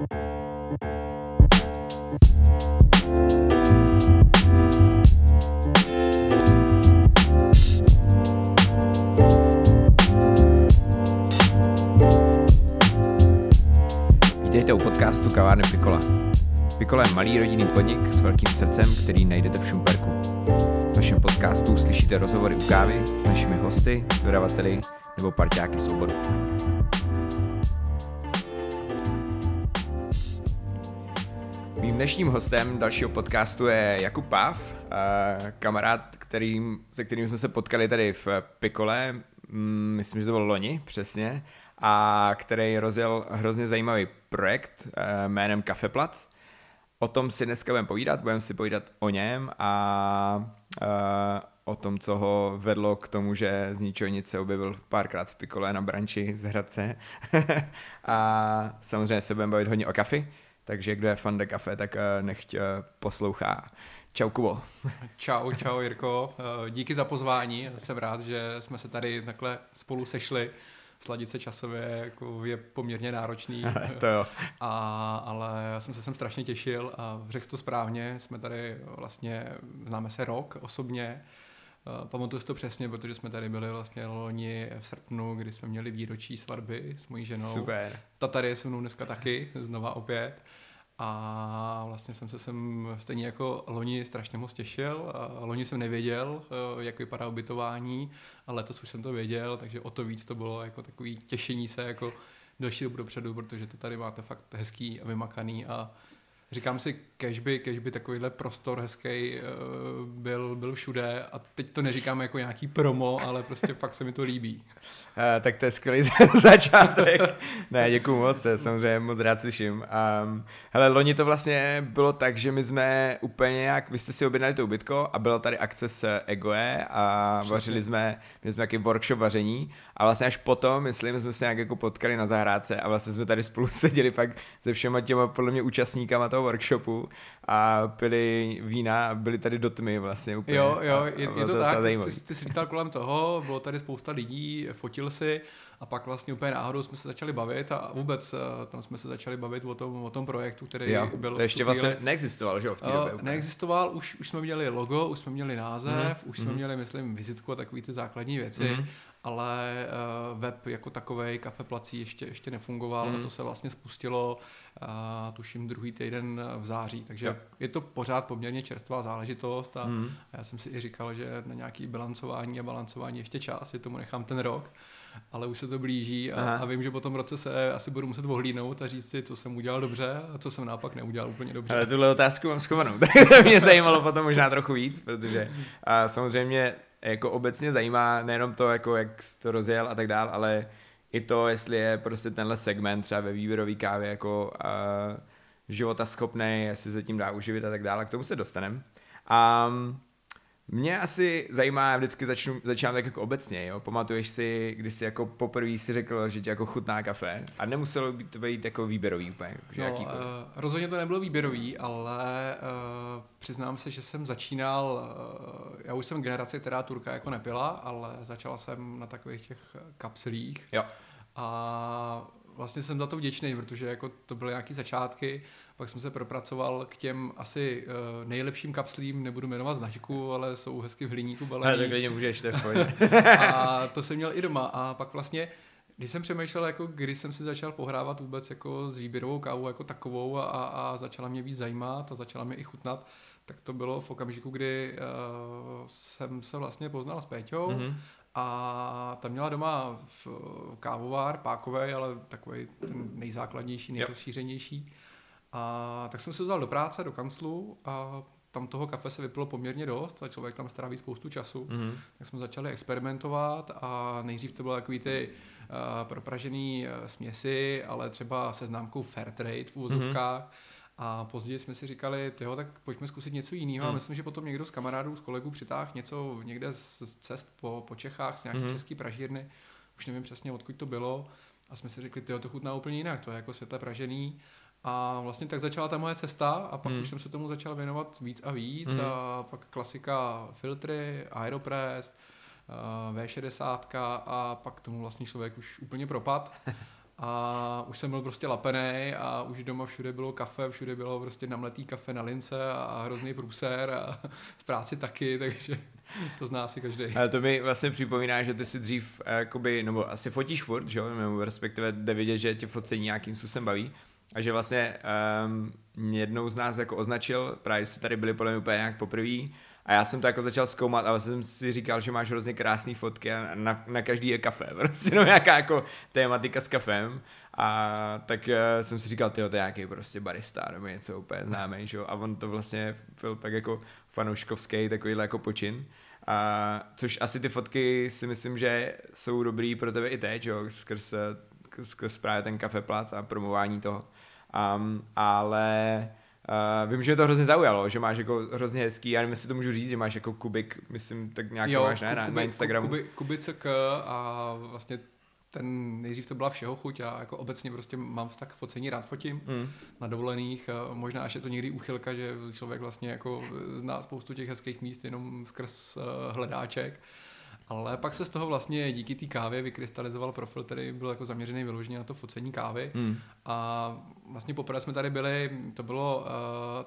Vítejte u podcastu Kavárny Pikola. Pikola je malý rodinný podnik s velkým srdcem, který najdete v Šumperku. V našem podcastu slyšíte rozhovory u kávy s našimi hosty, dodavateli nebo parťáky z Mým dnešním hostem dalšího podcastu je Jakub Páv, eh, kamarád, kterým, se kterým jsme se potkali tady v Pikole, mm, myslím, že to bylo loni, přesně, a který rozjel hrozně zajímavý projekt eh, jménem Kafeplac. O tom si dneska budeme povídat, budeme si povídat o něm a uh, o tom, co ho vedlo k tomu, že z ničeho nic se objevil párkrát v Pikole na branči z Hradce. a samozřejmě se budeme bavit hodně o kafi, takže kdo je fan de kafe, tak uh, nechť uh, poslouchá. Čau Kubo. Čau, čau Jirko. Díky za pozvání. Jsem rád, že jsme se tady takhle spolu sešli sladit se časově jako je poměrně náročný. to jo. A, ale já jsem se sem strašně těšil a řekl to správně, jsme tady vlastně, známe se rok osobně, Pamatuju si to přesně, protože jsme tady byli vlastně loni v srpnu, kdy jsme měli výročí svatby s mojí ženou. Super. Ta tady je se mnou dneska taky, znova opět. A vlastně jsem se sem stejně jako loni strašně moc těšil. A loni jsem nevěděl, eh, jak vypadá ubytování, ale letos už jsem to věděl, takže o to víc to bylo jako takový těšení se jako další dobu dopředu, protože to tady máte fakt hezký a vymakaný a říkám si, kež by, kež by takovýhle prostor hezký uh, byl, byl všude a teď to neříkám jako nějaký promo, ale prostě fakt se mi to líbí. Uh, tak to je skvělý začátek. ne, děkuji moc, to samozřejmě moc rád slyším. Um, hele, loni to vlastně bylo tak, že my jsme úplně jak, vy jste si objednali to ubytko a byla tady akce s Egoe a Přesně. vařili jsme, měli jsme nějaký workshop vaření a vlastně až potom, myslím, jsme se nějak jako potkali na zahrádce a vlastně jsme tady spolu seděli pak se všema těma podle mě účastníkama toho workshopu a pili vína a byli tady do tmy vlastně úplně. Jo, jo, je, je to, to tak, ty, ty, ty jsi lítal kolem toho, bylo tady spousta lidí, fotil si a pak vlastně úplně náhodou jsme se začali bavit a vůbec eh, tam jsme se začali bavit o tom, o tom projektu, který jo, byl... To ještě vlastně neexistoval, že jo, v té době? Uh, neexistoval, už, už jsme měli logo, už jsme měli název, mm-hmm. už jsme mm-hmm. měli, myslím, vizitku a takové ty základní věci. Mm-hmm ale uh, web jako takový kafe plací ještě, ještě nefungoval mm. a to se vlastně spustilo uh, tuším druhý týden v září, takže yep. je to pořád poměrně čerstvá záležitost a mm. já jsem si i říkal, že na nějaký bilancování a balancování ještě čas, že tomu nechám ten rok, ale už se to blíží a, a vím, že po tom roce se asi budu muset ohlídnout a říct si, co jsem udělal dobře a co jsem naopak neudělal úplně dobře. Ale tuhle otázku mám schovanou, mě zajímalo potom možná trochu víc, protože a samozřejmě jako obecně zajímá nejenom to, jako jak jsi to rozjel a tak dál, ale i to, jestli je prostě tenhle segment třeba ve výběrové kávě jako uh, života schopný, jestli se tím dá uživit a tak dále, k tomu se dostaneme. Um, mě asi zajímá, vždycky začnu, začínám tak jako obecně, jo. Pamatuješ si, když jsi jako poprvé si řekl, že ti jako chutná kafe a nemuselo být, to být jako výběrový úplně, že no, uh, rozhodně to nebylo výběrový, ale uh, přiznám se, že jsem začínal, uh, já už jsem generace, která Turka jako nepila, ale začala jsem na takových těch kapslích. Jo. A vlastně jsem za to vděčný, protože jako to byly nějaké začátky, pak jsem se propracoval k těm asi uh, nejlepším kapslím, nebudu jmenovat značku, ale jsou hezky v hliníku balený. Ale tak můžeš, to A to jsem měl i doma a pak vlastně když jsem přemýšlel, jako když jsem si začal pohrávat vůbec jako s výběrovou kávou jako takovou a, a začala mě víc zajímat a začala mě i chutnat, tak to bylo v okamžiku, kdy uh, jsem se vlastně poznal s Péťou mm-hmm. a tam měla doma v kávovár, pákový, ale takový ten nejzákladnější, nejrozšířenější. Yep. A tak jsem se vzal do práce, do kanclu a tam toho kafe se vypilo poměrně dost a člověk tam stráví spoustu času. Mm-hmm. Tak jsme začali experimentovat a nejdřív to bylo takový ty uh, propražený uh, směsi, ale třeba se známkou Fairtrade v úvozovkách. Mm-hmm. A později jsme si říkali, tyho, tak pojďme zkusit něco jiného. Mm. A myslím, že potom někdo z kamarádů, z kolegů přitáhl něco někde z cest po, po Čechách, z nějaké mm. české pražírny. Už nevím přesně, odkud to bylo. A jsme si řekli, tyho, to chutná úplně jinak. To je jako světle pražený. A vlastně tak začala ta moje cesta a pak hmm. už jsem se tomu začal věnovat víc a víc hmm. a pak klasika filtry, Aeropress, uh, V60 a pak tomu vlastně člověk už úplně propad. a už jsem byl prostě lapený a už doma všude bylo kafe, všude bylo prostě namletý kafe na lince a hrozný průser a v práci taky, takže to zná si každý. Ale to mi vlastně připomíná, že ty si dřív, eh, jakoby, nebo asi fotíš furt, že jo, nebo respektive jde vidět, že tě focení nějakým způsobem baví. A že vlastně um, jednou z nás jako označil, právě jste tady byli podle mě úplně nějak poprvé, a já jsem to jako začal zkoumat a jsem si říkal, že máš hrozně krásné fotky a na, na každý je kafe, prostě no nějaká jako tématika s kafem. A tak uh, jsem si říkal, tyjo, to je nějaký prostě barista nebo něco úplně známý, že jo. A on to vlastně byl tak jako fanouškovský takovýhle jako počin. A, což asi ty fotky si myslím, že jsou dobrý pro tebe i teď, jo, skrz, skrz právě ten kafeplac a promování toho. Um, ale Uh, vím, že to hrozně zaujalo, že máš jako hrozně hezký, já nevím, jestli to můžu říct, že máš jako kubik, myslím, tak nějak jo, máš, ne, na, na Instagramu. Kuby, kubicek a vlastně ten nejdřív to byla všeho chuť a jako obecně prostě mám vztah k focení, rád fotím mm. na dovolených, možná až je to někdy úchylka, že člověk vlastně jako zná spoustu těch hezkých míst jenom skrz uh, hledáček, ale pak se z toho vlastně díky té kávě vykrystalizoval profil, který byl jako zaměřený vyloženě na to focení kávy. Hmm. A vlastně poprvé jsme tady byli, to bylo uh,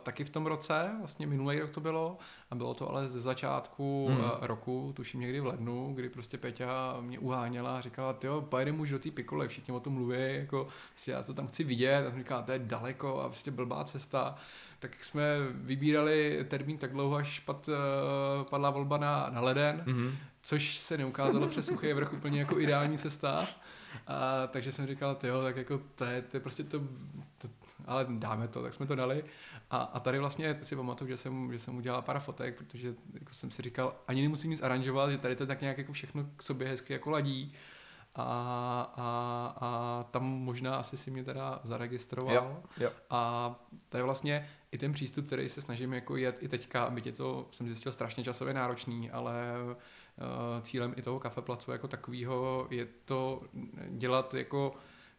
taky v tom roce, vlastně minulý rok to bylo, a bylo to ale ze začátku hmm. uh, roku, tuším někdy v lednu, kdy prostě Peťa mě uháněla a říkala, jo, pojedeme už do té pikole, všichni o tom mluví, jako, prostě já to tam chci vidět, a jsem říkala, to je daleko a prostě blbá cesta tak jsme vybírali termín tak dlouho, až pad, uh, padla volba na, na leden, mm-hmm což se neukázalo přes suchý vrch úplně jako ideální cesta. A, takže jsem říkal, jo, tak jako to je, to je prostě to, to, ale dáme to, tak jsme to dali. A, a tady vlastně si pamatuju, že jsem, že jsem udělal pár fotek, protože jako jsem si říkal, ani nemusím nic aranžovat, že tady to tak nějak jako všechno k sobě hezky jako ladí. A, a, a tam možná asi si mě teda zaregistroval. Jo, jo. A to je vlastně i ten přístup, který se snažím jako jet i teďka, aby tě to, jsem zjistil, strašně časově náročný, ale Eh, cílem i toho kafeplacu jako takového je to dělat jako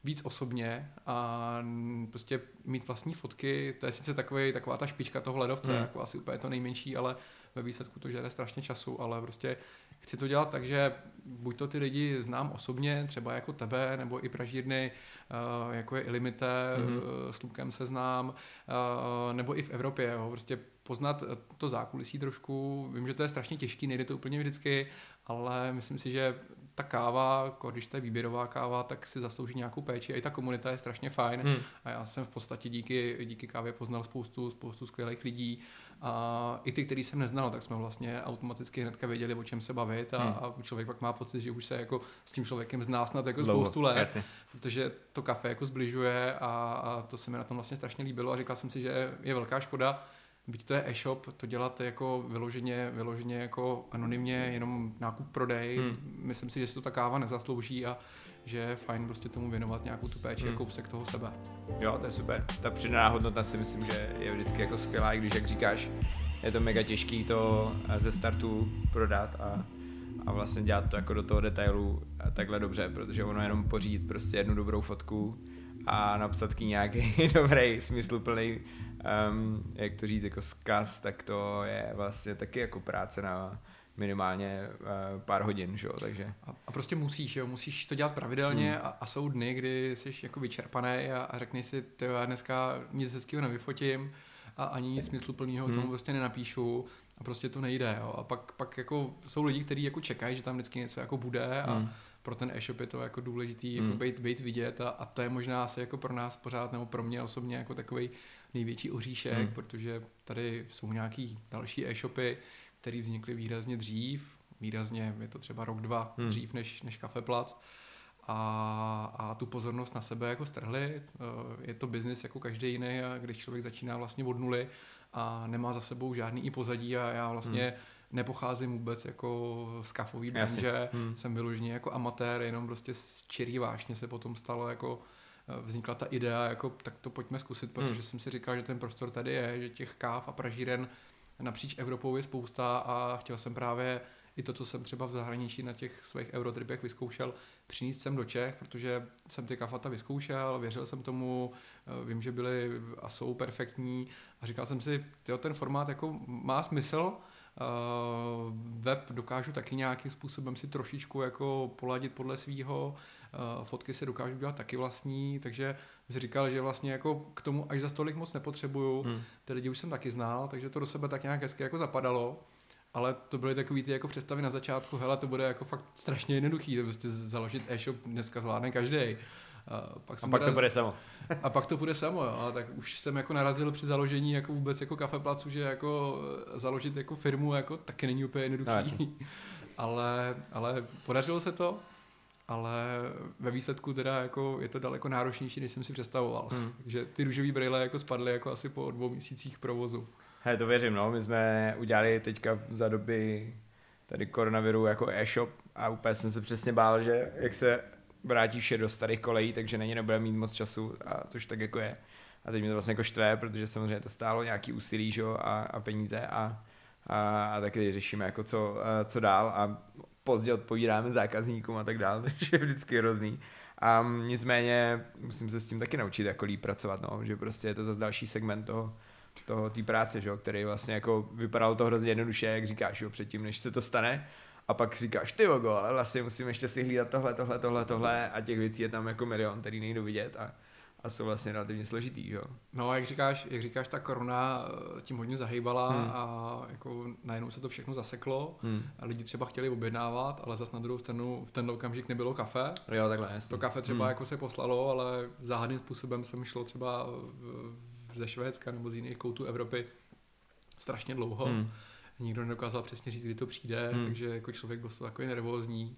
víc osobně a prostě mít vlastní fotky, to je sice takový, taková ta špička toho ledovce, hmm. jako asi úplně to nejmenší, ale ve výsledku to žere strašně času, ale prostě chci to dělat tak, že buď to ty lidi znám osobně, třeba jako tebe, nebo i pražírny, eh, jako je Ilimite, mm-hmm. s Lukem se znám, nebo i v Evropě, jo, prostě poznat to zákulisí trošku. Vím, že to je strašně těžký, nejde to úplně vždycky, ale myslím si, že ta káva, když to je výběrová káva, tak si zaslouží nějakou péči a i ta komunita je strašně fajn hmm. a já jsem v podstatě díky, díky kávě poznal spoustu, spoustu skvělých lidí a i ty, který jsem neznal, tak jsme vlastně automaticky hnedka věděli, o čem se bavit a, hmm. a člověk pak má pocit, že už se jako s tím člověkem zná snad jako Dlouho, spoustu let, jasně. protože to kafe jako zbližuje a, a to se mi na tom vlastně strašně líbilo a říkal jsem si, že je velká škoda, byť to je e-shop, to dělat jako vyloženě, vyloženě jako anonymně, jenom nákup prodej, hmm. myslím si, že si to ta káva nezaslouží a že je fajn prostě tomu věnovat nějakou tu péči hmm. a kousek toho sebe. Jo, to je super. Ta přidaná hodnota si myslím, že je vždycky jako skvělá, i když jak říkáš, je to mega těžký to ze startu prodat a, a vlastně dělat to jako do toho detailu takhle dobře, protože ono jenom pořídit prostě jednu dobrou fotku a napsat nějaký dobrý, smysluplný um, jak to říct, jako zkaz, tak to je vlastně taky jako práce na minimálně uh, pár hodin, že jo, takže. A, a prostě musíš, jo, musíš to dělat pravidelně hmm. a, a jsou dny, kdy jsi jako vyčerpaný a, a řekneš si, ty já dneska nic hezkého nevyfotím a ani nic smysluplného hmm. tomu prostě nenapíšu a prostě to nejde, jo. A pak, pak jako jsou lidi, kteří jako čekají, že tam vždycky něco jako bude a hmm. pro ten e-shop je to jako důležitý jako hmm. být, být vidět a, a to je možná asi jako pro nás pořád, nebo pro mě osobně jako takový největší oříšek, hmm. protože tady jsou nějaký další e-shopy, které vznikly výrazně dřív, výrazně je to třeba rok, dva hmm. dřív než, než Kafeplac a, a tu pozornost na sebe jako strhli. Eh, je to biznis jako každý jiný a když člověk začíná vlastně od nuly a nemá za sebou žádný i pozadí a já vlastně hmm. nepocházím vůbec jako z kafový branže, hmm. jsem vyloženě jako amatér, jenom prostě z čirý vášně se potom stalo jako Eh, vznikla ta idea, jako tak to pojďme zkusit, protože hmm. jsem si říkal, že ten prostor tady je, že těch káv a pražíren napříč Evropou je spousta a chtěl jsem právě i to, co jsem třeba v zahraničí na těch svých eurotripech vyzkoušel, přinést sem do Čech, protože jsem ty kafata vyzkoušel, věřil jsem tomu, eh, vím, že byly a jsou perfektní. A říkal jsem si, tyjo, ten formát jako má smysl, Uh, web dokážu taky nějakým způsobem si trošičku jako poladit podle svýho, fotky se dokážu dělat taky vlastní, takže si říkal, že vlastně jako k tomu až za stolik moc nepotřebuju. Hmm. Ty lidi už jsem taky znal, takže to do sebe tak nějak hezky jako zapadalo. Ale to byly takový ty jako představy na začátku, hele, to bude jako fakt strašně jednoduchý, to prostě založit e-shop dneska zvládne každý. A pak, a pak to bude samo. a pak to bude samo, jo. A tak už jsem jako narazil při založení jako vůbec jako kafeplacu, že jako založit jako firmu jako taky není úplně jednoduchý. No, ale, ale podařilo se to, ale ve výsledku teda jako je to daleko náročnější, než jsem si představoval. Hmm. Takže ty růžové brýle jako spadly jako asi po dvou měsících provozu. He, to věřím, no. My jsme udělali teďka za doby tady koronaviru jako e-shop a úplně jsem se přesně bál, že jak se vrátí vše do starých kolejí, takže na ně nebude mít moc času, a což tak jako je. A teď mi to vlastně jako štve, protože samozřejmě to stálo nějaký úsilí že, a, a peníze a, a, a taky řešíme jako co, co dál a pozdě odpovídáme zákazníkům a tak dále, takže je vždycky hrozný. A nicméně musím se s tím taky naučit jako líp pracovat, no, že prostě je to zase další segment toho, toho té práce, že, který vlastně jako vypadalo to hrozně jednoduše, jak říkáš, jo, předtím, než se to stane, a pak říkáš, ty vogo, ale vlastně musím ještě si hlídat tohle, tohle, tohle, tohle a těch věcí je tam jako milion, který nejdu vidět a, a jsou vlastně relativně složitý, jo. No a jak říkáš, jak říkáš, ta korona eh, tím hodně zahýbala hmm. a jako najednou se to všechno zaseklo hmm. a lidi třeba chtěli objednávat, ale zase na druhou stranu v ten okamžik nebylo kafe. Jo, takhle, jasný. To kafe třeba hmm. jako se poslalo, ale záhadným způsobem jsem šlo třeba v, ze Švédska nebo z jiných koutů Evropy strašně dlouho. Hmm. Nikdo nedokázal přesně říct, kdy to přijde, hmm. takže jako člověk byl takový nervózní.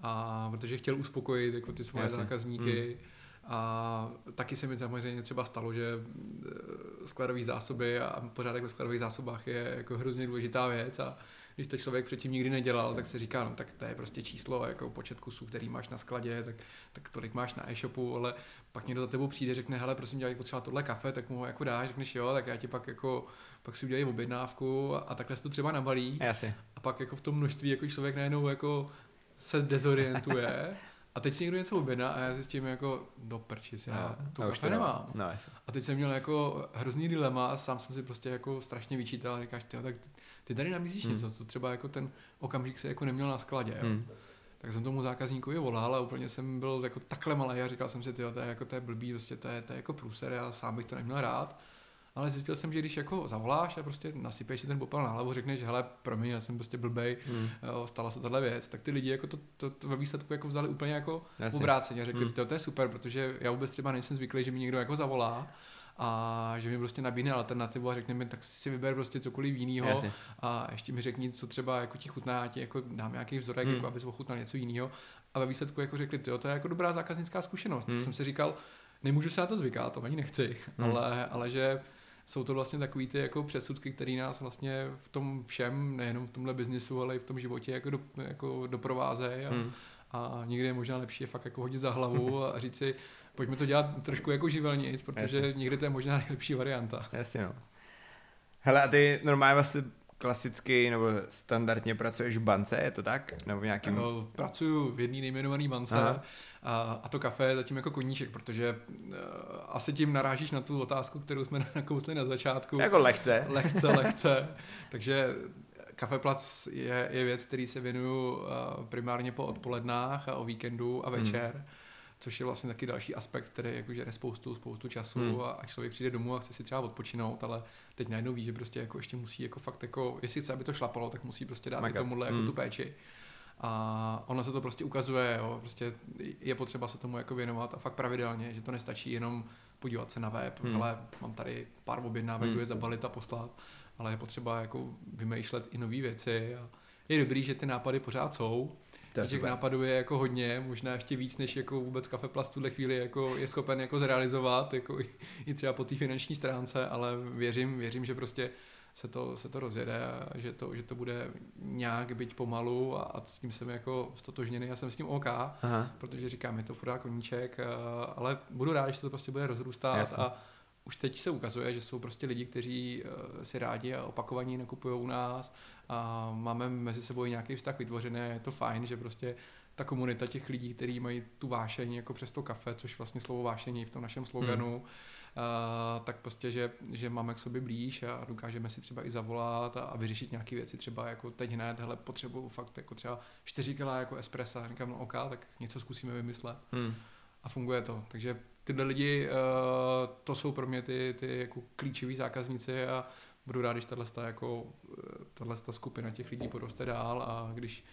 A protože chtěl uspokojit jako ty svoje Jasně. zákazníky. Hmm. A taky se mi samozřejmě třeba stalo, že eh, skladové zásoby a pořádek ve skladových zásobách je jako hrozně důležitá věc a když to člověk předtím nikdy nedělal, tak se říká, no tak to je prostě číslo, jako počet kusů, který máš na skladě, tak, tak tolik máš na e-shopu, ale pak někdo za tebou přijde, řekne, hele, prosím tě, potřeba tohle kafe, tak mu ho jako dáš, řekneš jo, tak já ti pak jako, pak si udělají objednávku a, a takhle se to třeba nabalí. Jasně. A pak jako v tom množství jako člověk najednou jako se dezorientuje a teď si někdo něco objedná a já zjistím jako, do prčic, já no, tu kafe nemám. No, a teď jsem měl jako hrozný dilema a sám jsem si prostě jako strašně vyčítal a říkáš, tak ty tady nabízíš hmm. něco, co třeba jako ten okamžik se jako neměl na skladě. Jo? Hmm. Tak jsem tomu zákazníkovi volal a úplně jsem byl jako takhle malý a říkal jsem si, tyjo, to je jako to je blbý, prostě to je, to je jako průser, já sám bych to neměl rád. Ale zjistil jsem, že když jako zavoláš a prostě nasypeš si ten popel na hlavu, řekneš, hele, promiň, já jsem prostě blbej, hmm. jo, stala se tahle věc, tak ty lidi jako to, to, to ve výsledku jako vzali úplně jako obráceně. Řekli, hmm. to, to je super, protože já vůbec třeba nejsem zvyklý, že mi někdo jako zavolá a že mi prostě nabídne alternativu a řekne mi, tak si vyber prostě cokoliv jiného a ještě mi řekni, co třeba jako ti chutná, já ti jako dám nějaký vzorek, hmm. jako abys ochutnal něco jiného a ve výsledku jako řekli, to je jako dobrá zákaznická zkušenost. Hmm. Tak jsem si říkal, nemůžu se na to zvykat, to ani nechci, hmm. ale, ale že jsou to vlastně takový ty jako předsudky, které nás vlastně v tom všem, nejenom v tomhle biznisu, ale i v tom životě jako, do, jako doprovázejí a, hmm. a někdy je možná lepší je fakt jako hodit za hlavu a říct si, pojďme to dělat trošku jako živelněji, protože Jasně. někdy to je možná nejlepší varianta. Jasně no. Hele, a ty normálně vlastně klasicky nebo standardně pracuješ v bance, je to tak? Nebo v nějakým... No, pracuju v jedné nejmenované bance a, a to kafe je zatím jako koníček, protože uh, asi tím narážíš na tu otázku, kterou jsme nakousli na začátku. Jako lehce. Lehce, lehce. Takže Kafeplac je, je věc, který se věnuju uh, primárně po odpolednách a o víkendu a večer. Hmm což je vlastně taky další aspekt, který jako žere spoustu, spoustu času hmm. a, a člověk přijde domů a chce si třeba odpočinout, ale teď najednou ví, že prostě jako ještě musí jako fakt jako, jestli chce, aby to šlapalo, tak musí prostě dát tomuhle jako hmm. tu péči. A ono se to prostě ukazuje, jo, prostě je potřeba se tomu jako věnovat a fakt pravidelně, že to nestačí jenom podívat se na web, hmm. ale mám tady pár objednávek, hmm. je zabalit a poslat, ale je potřeba jako vymýšlet i nové věci a je dobrý, že ty nápady pořád jsou, těch nápadů je jako hodně, možná ještě víc, než jako vůbec Kafeplast v tuhle chvíli jako je schopen jako zrealizovat, jako i, i třeba po té finanční stránce, ale věřím, věřím, že prostě se to, se to rozjede a že to, že to bude nějak být pomalu a, a s tím jsem jako stotožněný, já jsem s tím OK, Aha. protože říkám, je to furt koníček, ale budu rád, že se to prostě bude rozrůstat Jasně. a už teď se ukazuje, že jsou prostě lidi, kteří eh, si rádi a opakovaní nakupují u nás a máme mezi sebou nějaký vztah vytvořený je to fajn, že prostě ta komunita těch lidí, kteří mají tu vášeň jako přes to kafe, což vlastně slovo vášení v tom našem sloganu, hmm. a, tak prostě, že, že máme k sobě blíž a dokážeme si třeba i zavolat a, a vyřešit nějaké věci, třeba jako teď hned, hele, potřebuju fakt jako třeba 4 kg jako espressa, říkám, no ok, tak něco zkusíme vymyslet. Hmm. A funguje to, takže tyhle lidi, uh, to jsou pro mě ty, ty jako klíčoví zákazníci a budu rád, když tato, jako, eh, tato skupina těch lidí poroste dál a když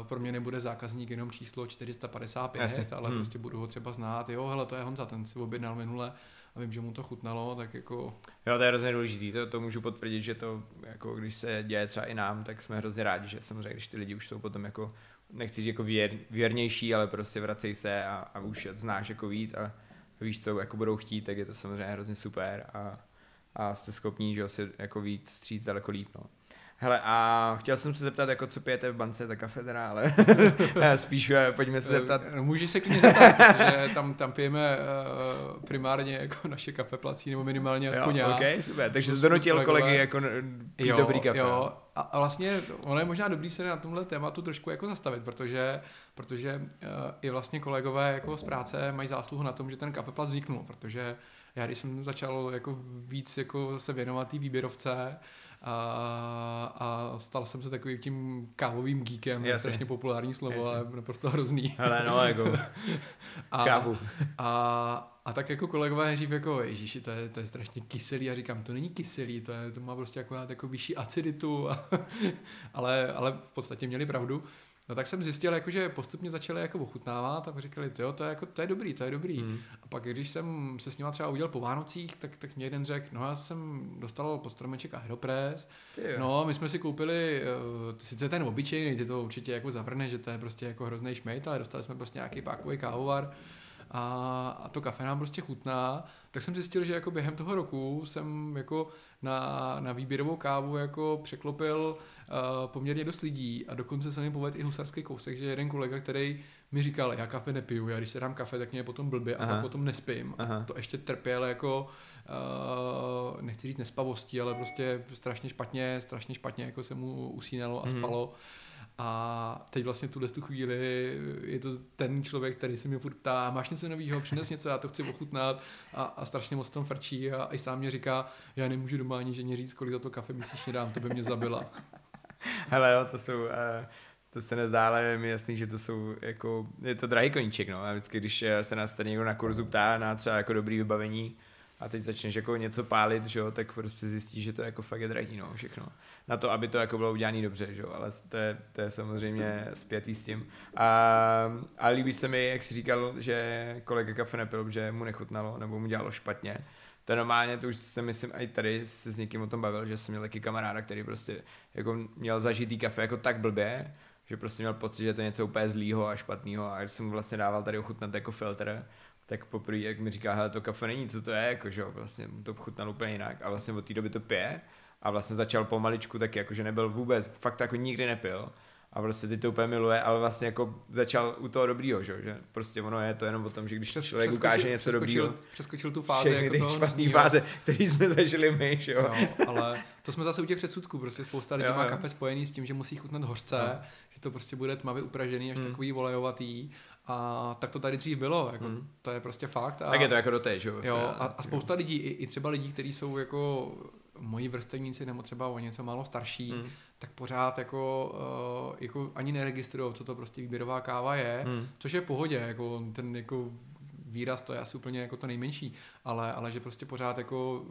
uh, pro mě nebude zákazník jenom číslo 455, Jasně. ale hmm. prostě budu ho třeba znát, jo, hele, to je Honza, ten si objednal minule a vím, že mu to chutnalo, tak jako... Jo, to je hrozně důležitý, to, to můžu potvrdit, že to, jako když se děje třeba i nám, tak jsme hrozně rádi, že samozřejmě, když ty lidi už jsou potom jako, nechci říct jako věr, věrnější, ale prostě vracej se a, a už znáš jako víc a víš, co jako budou chtít, tak je to samozřejmě hrozně super a, a jste schopní, že si jako víc stříct daleko líp, no. Hele, a chtěl jsem se zeptat, jako co pijete v bance, ta kafe teda, ale spíš eh, pojďme se zeptat. Eh, můžeš se klidně zeptat, protože tam, tam pijeme uh, primárně jako naše kafe plací, nebo minimálně aspoň jo, já. Okay, super, takže jsi donutil kolegy jako pít jo, dobrý kafe. Jo, a, a vlastně ono je možná dobrý se na tomhle tématu trošku jako zastavit, protože, protože uh, i vlastně kolegové jako z práce mají zásluhu na tom, že ten kafeplac vzniknul, protože já když jsem začal jako víc jako se věnovat té výběrovce, a, a stal jsem se takovým tím kávovým geekem, je strašně populární slovo, Jasně. ale naprosto hrozný. Ale no, jako a, kávu. A, a tak jako kolegové dřív jako, ježíši, to je, to je strašně kyselý a říkám, to není kyselý, to, je, to má prostě jako, jako vyšší aciditu, a, ale, ale v podstatě měli pravdu. No tak jsem zjistil, jako, že postupně začali jako ochutnávat a říkali, jo, to je, jako, to je dobrý, to je dobrý. Hmm. A pak, když jsem se s nima třeba udělal po Vánocích, tak, tak mě jeden řekl, no já jsem dostal po stromeček Aeropress, no my jsme si koupili, uh, sice ten obyčejný, ty to určitě jako zavrne, že to je prostě jako hrozný šmejt, ale dostali jsme prostě nějaký pákový kávovar a, a to kafe nám prostě chutná, tak jsem zjistil, že jako během toho roku jsem jako na, na výběrovou kávu jako překlopil uh, poměrně dost lidí a dokonce se mi povedl i husarský kousek, že jeden kolega, který mi říkal, já kafe nepiju, já když se dám kafe, tak mě potom blbě a Aha. pak potom nespím. Aha. A to ještě trpěl jako uh, nechci říct nespavostí, ale prostě strašně špatně, strašně špatně jako se mu usínalo a mm. spalo. A teď vlastně tuhle tu chvíli je to ten člověk, který se mě furt ptá, máš něco nového, přines něco, já to chci ochutnat a, a strašně moc tom frčí a i sám mě říká, já nemůžu doma ani ženě říct, kolik za to kafe měsíčně dám, to by mě zabila. Hele jo, to jsou, uh, to se nezdá, ale je mi jasný, že to jsou jako, je to drahý koníček, no. A vždycky, když eh, se nás tady někdo na kurzu ptá na třeba jako dobrý vybavení, a teď začneš jako něco pálit, že jo, tak prostě zjistíš, že to jako fakt je drahý, no, všechno. Na to, aby to jako bylo udělané dobře, že jo, ale to je, to je samozřejmě spjatý s tím. A, a líbí se mi, jak jsi říkal, že kolega kafe nepil, že mu nechutnalo, nebo mu dělalo špatně. To normálně, to už jsem myslím i tady se s někým o tom bavil, že jsem měl taky kamaráda, který prostě jako měl zažitý kafe jako tak blbě, že prostě měl pocit, že to je něco úplně zlýho a špatného a když jsem mu vlastně dával tady ochutnat jako filtr, tak poprvé, jak mi říká, hele, to kafe není, co to je, jako, že vlastně mu to chutnal úplně jinak a vlastně od té doby to pije a vlastně začal pomaličku taky, jako, že nebyl vůbec, fakt jako nikdy nepil a prostě ty to úplně miluje, ale vlastně jako začal u toho dobrýho, že, že prostě ono je to jenom o tom, že když Přes, člověk ukáže něco dobrýho, přeskočil tu fázi, jako toho špatný fáze, který jsme zažili my, že jo. No, ale to jsme zase u těch předsudků, prostě spousta lidí jo, má jo. kafe spojený s tím, že musí chutnat hořce, no. že to prostě bude tmavě upražený, až hmm. takový volejovatý a tak to tady dřív bylo, jako, hmm. to je prostě fakt. A, tak je to jako do té, že jo? A, a spousta lidí, i, i třeba lidí, kteří jsou jako moji vrstevníci nebo třeba o něco málo starší, hmm. tak pořád jako, uh, jako ani neregistrují, co to prostě výběrová káva je, hmm. což je v pohodě, jako ten jako výraz to je asi úplně jako to nejmenší, ale, ale že prostě pořád jako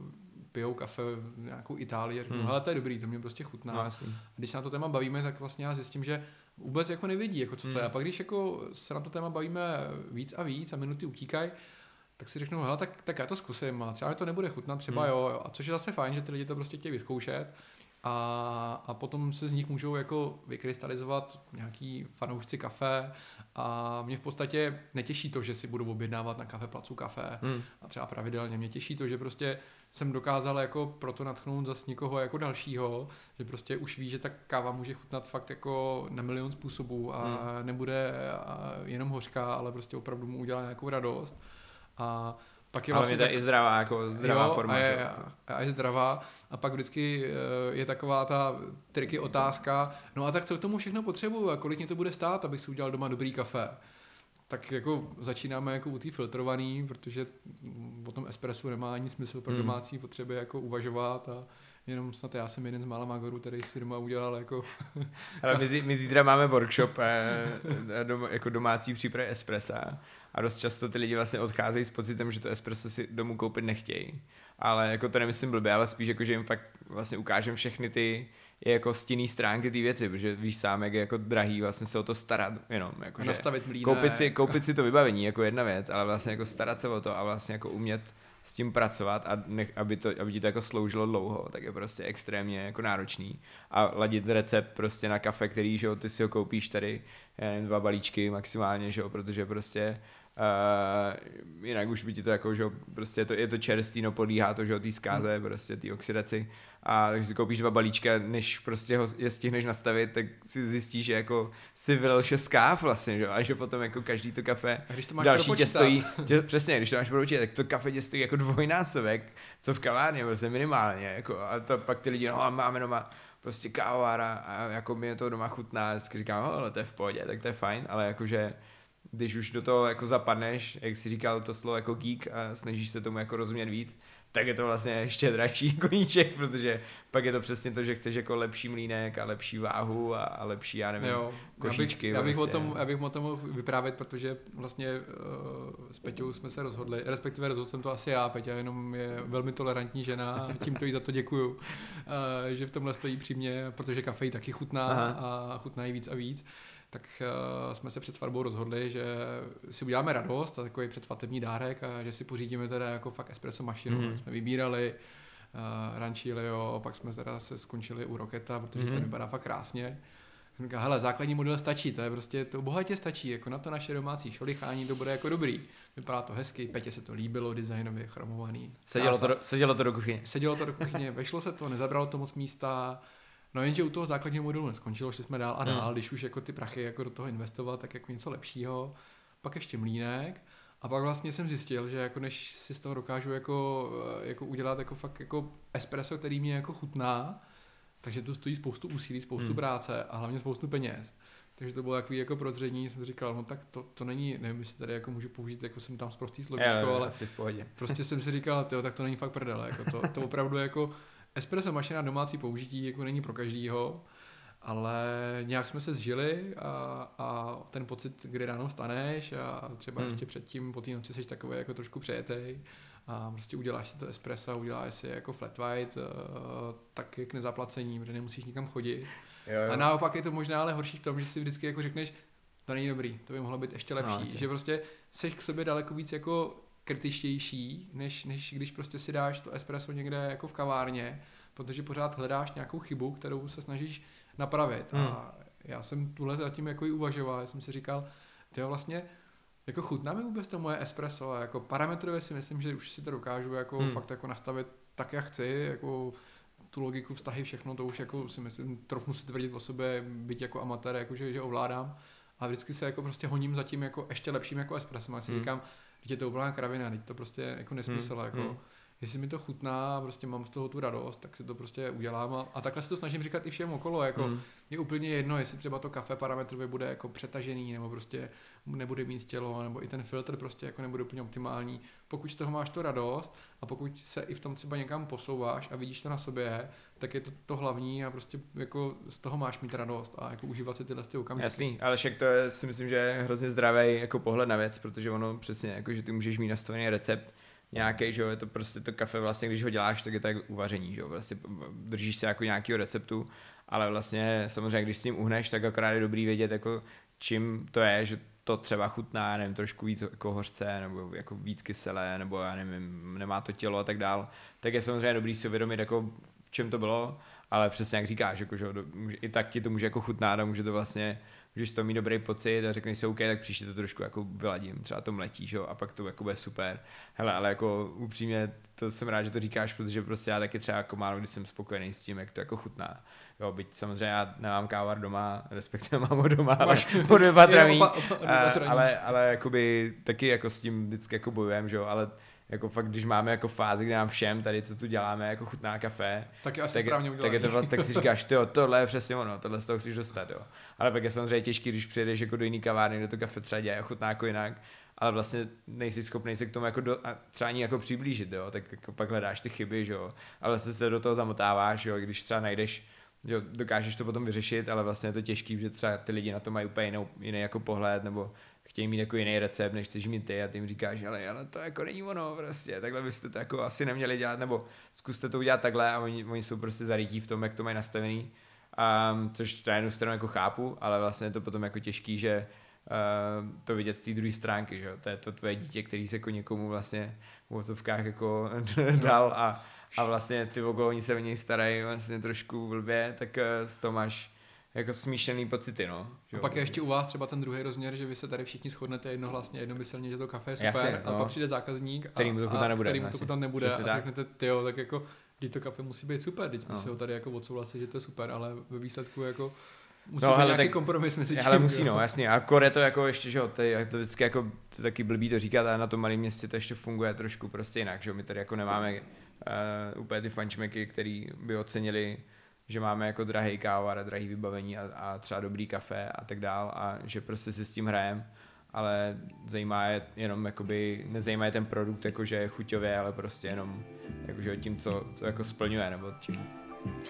pijou kafe v nějakou Itálii a řeknou, hmm. to je dobrý, to mě prostě chutná. No, a když se na to téma bavíme, tak vlastně já zjistím, že vůbec jako nevidí, jako co to hmm. je. A pak když jako se na to téma bavíme víc a víc a minuty utíkají, tak si řeknu, hele, tak, tak já to zkusím a třeba mi to nebude chutnat, třeba hmm. jo, jo. A což je zase fajn, že ty lidi to prostě chtějí vyzkoušet a, a potom se z nich můžou jako vykrystalizovat nějaký fanoušci kafe a mě v podstatě netěší to, že si budu objednávat na kafe placu kafe hmm. a třeba pravidelně. Mě těší to, že prostě jsem dokázal jako proto natchnout zase někoho jako dalšího, že prostě už ví, že ta káva může chutnat fakt jako na milion způsobů a hmm. nebude jenom hořká, ale prostě opravdu mu udělá nějakou radost. A pak je vlastně... Ale je i zdravá, jako zdravá jo, forma. A je, a, a je zdravá. A pak vždycky eh, je taková ta triky otázka, no a tak co k tomu všechno potřebuju a kolik mě to bude stát, abych si udělal doma dobrý kafe. Tak jako začínáme jako u té filtrovaný, protože o tom espresso nemá ani smysl pro Hmm. domácí potřeby jako uvažovat a jenom snad já jsem jeden z mála magorů, který si doma udělal jako Ale my, my zítra máme workshop eh, dom, jako domácí přípravy espressa a dost často ty lidi vlastně odcházejí s pocitem, že to espresso si domů koupit nechtějí. Ale jako to nemyslím blbě, ale spíš jako, že jim fakt vlastně ukážem všechny ty jako stinný stránky té věci, protože víš sám, jak je jako drahý vlastně se o to starat jenom. Jako, nastavit mlínek. koupit, si, koupit si to vybavení jako jedna věc, ale vlastně jako starat se o to a vlastně jako umět s tím pracovat a nech, aby, to, aby ti to jako sloužilo dlouho, tak je prostě extrémně jako náročný. A ladit recept prostě na kafe, který, že jo, ty si ho koupíš tady, nevím, dva balíčky maximálně, že jo, protože prostě Uh, jinak už by ti to jako, že jo, prostě je to, je to čerstvý, no podíhá to, že jo, té zkáze, prostě té oxidaci a takže si koupíš dva balíčka, než prostě ho je stihneš nastavit, tak si zjistíš, že jako si vylil šest káv vlastně, že a že potom jako každý to kafe A když to máš další tě stojí, tě, přesně, když to máš propočítat, tak to kafe tě stojí jako dvojnásobek, co v kavárně, prostě minimálně, jako, a to pak ty lidi, no a máme doma prostě kávovára a jako mi to doma chutná, vždycky říkám, no, ale to je v pohodě, tak to je fajn, ale jakože když už do toho jako zapadneš, jak jsi říkal to slovo jako geek a snažíš se tomu jako rozumět víc, tak je to vlastně ještě dražší koníček, protože pak je to přesně to, že chceš jako lepší mlínek a lepší váhu a, a lepší, já nevím, Jo, košíčky Já bych, já, bych o vlastně. tom, já bych o tom mohl vyprávět, protože vlastně uh, s Peťou jsme se rozhodli, respektive rozhodl jsem to asi já, Peťa jenom je velmi tolerantní žena, a tímto jí za to děkuju, uh, že v tomhle stojí při mě, protože kafe jí taky chutná Aha. a chutná jí víc a víc. Tak uh, jsme se před svatbou rozhodli, že si uděláme radost a takový předsvatební dárek a že si pořídíme teda jako fakt espresso mašinu. Mhm. Mm. Jsme vybírali uh, Ranchilio, pak jsme teda se skončili u Roketa, protože Mhm. ten vypadá fakt krásně. Jsem říkal, hele, základní model stačí, to je prostě, to bohatě stačí, jako na to naše domácí šolichání to bude jako dobrý. Vypadá to hezky, Petě se to líbilo, designově chromovaný. Sedělo to, do, sedělo to do kuchyně. Sedělo to do kuchyně, vešlo se to, nezabralo to moc místa, no jenže u toho základního modelu neskončilo, šli jsme dál a dál, Hmm. když už jako ty prachy jako do toho investovat, tak jako něco lepšího, pak ještě mlínek, a pak vlastně jsem zjistil, že jako než si z toho dokážu jako, eh, jako udělat jako fakt jako espresso, který mě jako chutná, takže to stojí spoustu úsilí, spoustu Hmm. práce a hlavně spoustu peněz. Takže to bylo takový jako prozření, jsem si říkal, no tak to, to není, nevím, jestli tady jako můžu použít, jako jsem tam sprostý slovíčko, Jo, jo, ale asi v pohodě. prostě jsem si říkal, tyjo, tak to není fakt prdele, jako to, to opravdu jako espresso mašina domácí použití jako není pro každýho, ale nějak jsme se zžili a, a ten pocit, kdy ráno staneš a třeba Hmm. ještě předtím po té noci jsi takový jako trošku přejetej a prostě uděláš si to espresso, uděláš si jako flat white, uh, tak je k nezaplacení, protože nemusíš nikam chodit. Jo, jo. A naopak je to možná ale horší v tom, že si vždycky jako řekneš, to není dobrý, to by mohlo být ještě lepší. No, No, jasně. že prostě seš k sobě daleko víc jako kritičtější, než, než když prostě si dáš to espresso někde jako v kavárně, protože pořád hledáš nějakou chybu, kterou se snažíš napravit. Hmm. A já jsem tuhle zatím jako i uvažoval, já jsem si říkal, ty vlastně jako chutná mi vůbec to moje espresso a jako parametrově si myslím, že už si to dokážu jako Hmm. hmm. fakt jako nastavit tak, jak chci, jako tu logiku, vztahy, všechno, to už jako si myslím, trofnu si tvrdit o sobě, být jako amatér, jako že, že ovládám. A vždycky se jako prostě honím za tím jako ještě lepším jako espresso. A si Hmm. říkám, že je to úplná kravina, teď to prostě jako nesmysl, Hmm, jako hmm. Jestli mi to chutná, a prostě mám z toho tu radost, tak si to prostě udělám a, a takhle si to snažím říkat i všem okolo, jako Hmm. je úplně jedno, jestli třeba to kafe parametrově bude jako přetažený, nebo prostě nebude mít tělo, nebo i ten filtr prostě jako nebude úplně optimální. Pokud z toho máš to radost a pokud se i v tom třeba někam posouváš a vidíš to na sobě, tak je to to hlavní a prostě jako z toho máš mít radost a jako užívat si tyhle ty okamžiky. Jasný, ale však to je, si myslím, že je hrozně zdravý jako pohled na věc, protože ono přesně, jako, že ty můžeš mít nastavený recept nějaký, že jo, je to prostě to kafe vlastně, když ho děláš, tak je to jak uvaření, že jo, vlastně držíš se jako nějakého receptu, ale vlastně samozřejmě, když s tím uhneš, tak akorát je dobrý vědět, jako čím to je, že to třeba chutná, nevím, trošku víc jako hořce, nebo jako víc kyselé, nebo já nevím, nemá to tělo a tak dál, tak je samozřejmě dobrý si uvědomit, jako v čem to bylo, ale přesně jak říkáš, jako, že i tak ti to může jako chutnát a může to vlastně můžeš toho mít dobrý pocit a řekneš si OK, tak příště to trošku jako vyladím, třeba to mletí, že jo, a pak to jako bude super. Hele, ale jako upřímně, to jsem rád, že to říkáš, protože prostě já taky třeba jako málo, když jsem spokojený s tím, jak to jako chutná. Jo, byť samozřejmě já nemám kávar doma, respektive mám ho doma, ale Máš- po dvě opatrání. ale, ale jakoby taky jako s tím vždycky jako bojujem, že jo, ale jako fakt, když máme jako fázi, kde nám všem tady, co tu děláme, jako chutná kafe, tak je asi tak, správně tak, je to, tak si říkáš, jo, tohle je přesně ono, tohle z toho chceš dostat, jo. Ale pak je samozřejmě těžký, když přijedeš jako do jiný kavárny, kde to kafe třeba dělá chutná jako jinak, ale vlastně nejsi schopný se k tomu jako do, a třeba ani jako přiblížit, jo, tak jako pak hledáš ty chyby, jo, ale vlastně se do toho zamotáváš, jo, když třeba najdeš, jo, dokážeš to potom vyřešit, ale vlastně je to těžký, že třeba ty lidi na to mají úplně jinou, jiný jako pohled, nebo chtějí mít jako jiný recept, než chceš mít ty a ty jim říkáš, ale, ale to jako není ono prostě, takhle byste to jako asi neměli dělat, nebo zkuste to udělat takhle a oni, oni jsou prostě zarytí v tom, jak to mají nastavený, um, což na jednu stranu jako chápu, ale vlastně je to potom jako těžký, že uh, to vidět z té druhé stránky, že to je to tvoje dítě, který se jako někomu vlastně v vozovkách jako dal a, a vlastně ty vogo, oni se o něj starají vlastně trošku blbě, tak uh, z toho máš jako smíšený pocity, no. A pak je ještě u vás třeba ten druhý rozměr, že vy se tady všichni shodnete jednohlasně, jednomyslně, že to kafe je super, Jasně, no. a pak přijde zákazník, a, který mu to chutnat nebude. Který mu to chutnat nebude a tak. řeknete, tyjo, tak jako, když to kafe musí být super, když jsme no. si ho tady jako odsouhlasili, že to je super, ale ve výsledku jako Musí no, být nějaký tak, kompromis mezi tím. Ale musí, no, jasně. A kore to jako ještě, že jo, to, to vždycky jako, to taky blbý to říkat, ale na tom malém městě to ještě funguje trošku prostě jinak, že jo. My tady jako nemáme uh, úplně ty fančmeky, který by ocenili že máme jako drahý kávar a drahý vybavení a, a třeba dobrý kafe a tak dál a že prostě si s tím hrajeme ale zajímá je jenom jakoby, nezajímá je ten produkt jakože je chuťově, ale prostě jenom jakože tím, co, co jako splňuje, nebo tím,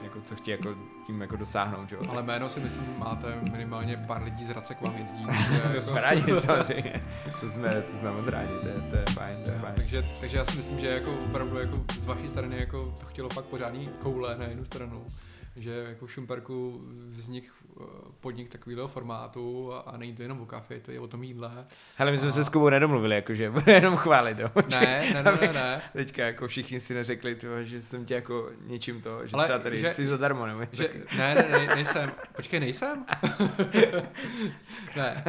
jako co chtějí jako tím jako dosáhnout, že. Ale jméno si myslím, máte minimálně pár lidí z Hradce k vám jezdí. to jako... jsme rádi samozřejmě, to jsme, to jsme moc rádi, to je, to je fajn, to je fajn. Takže, takže já si myslím, že jako opravdu jako z vaší strany jako to chtělo fakt pořádný koule na jednu stranu že jako v Šumperku vznik eh, podnik takového formátu a, a není to jenom o kafe, to je o tom jídle. Hele, my jsme a... se s Kubou nedomluvili, jakože bude jenom chválit, jo. Ne, ne, ne, ne, ne. Teďka jako všichni si neřekli, to, že jsem tě jako něčím to, že Ale třeba tady že, jsi zadarmo, nebo že, ne, ne, ne, nejsem. Počkej, nejsem? ne.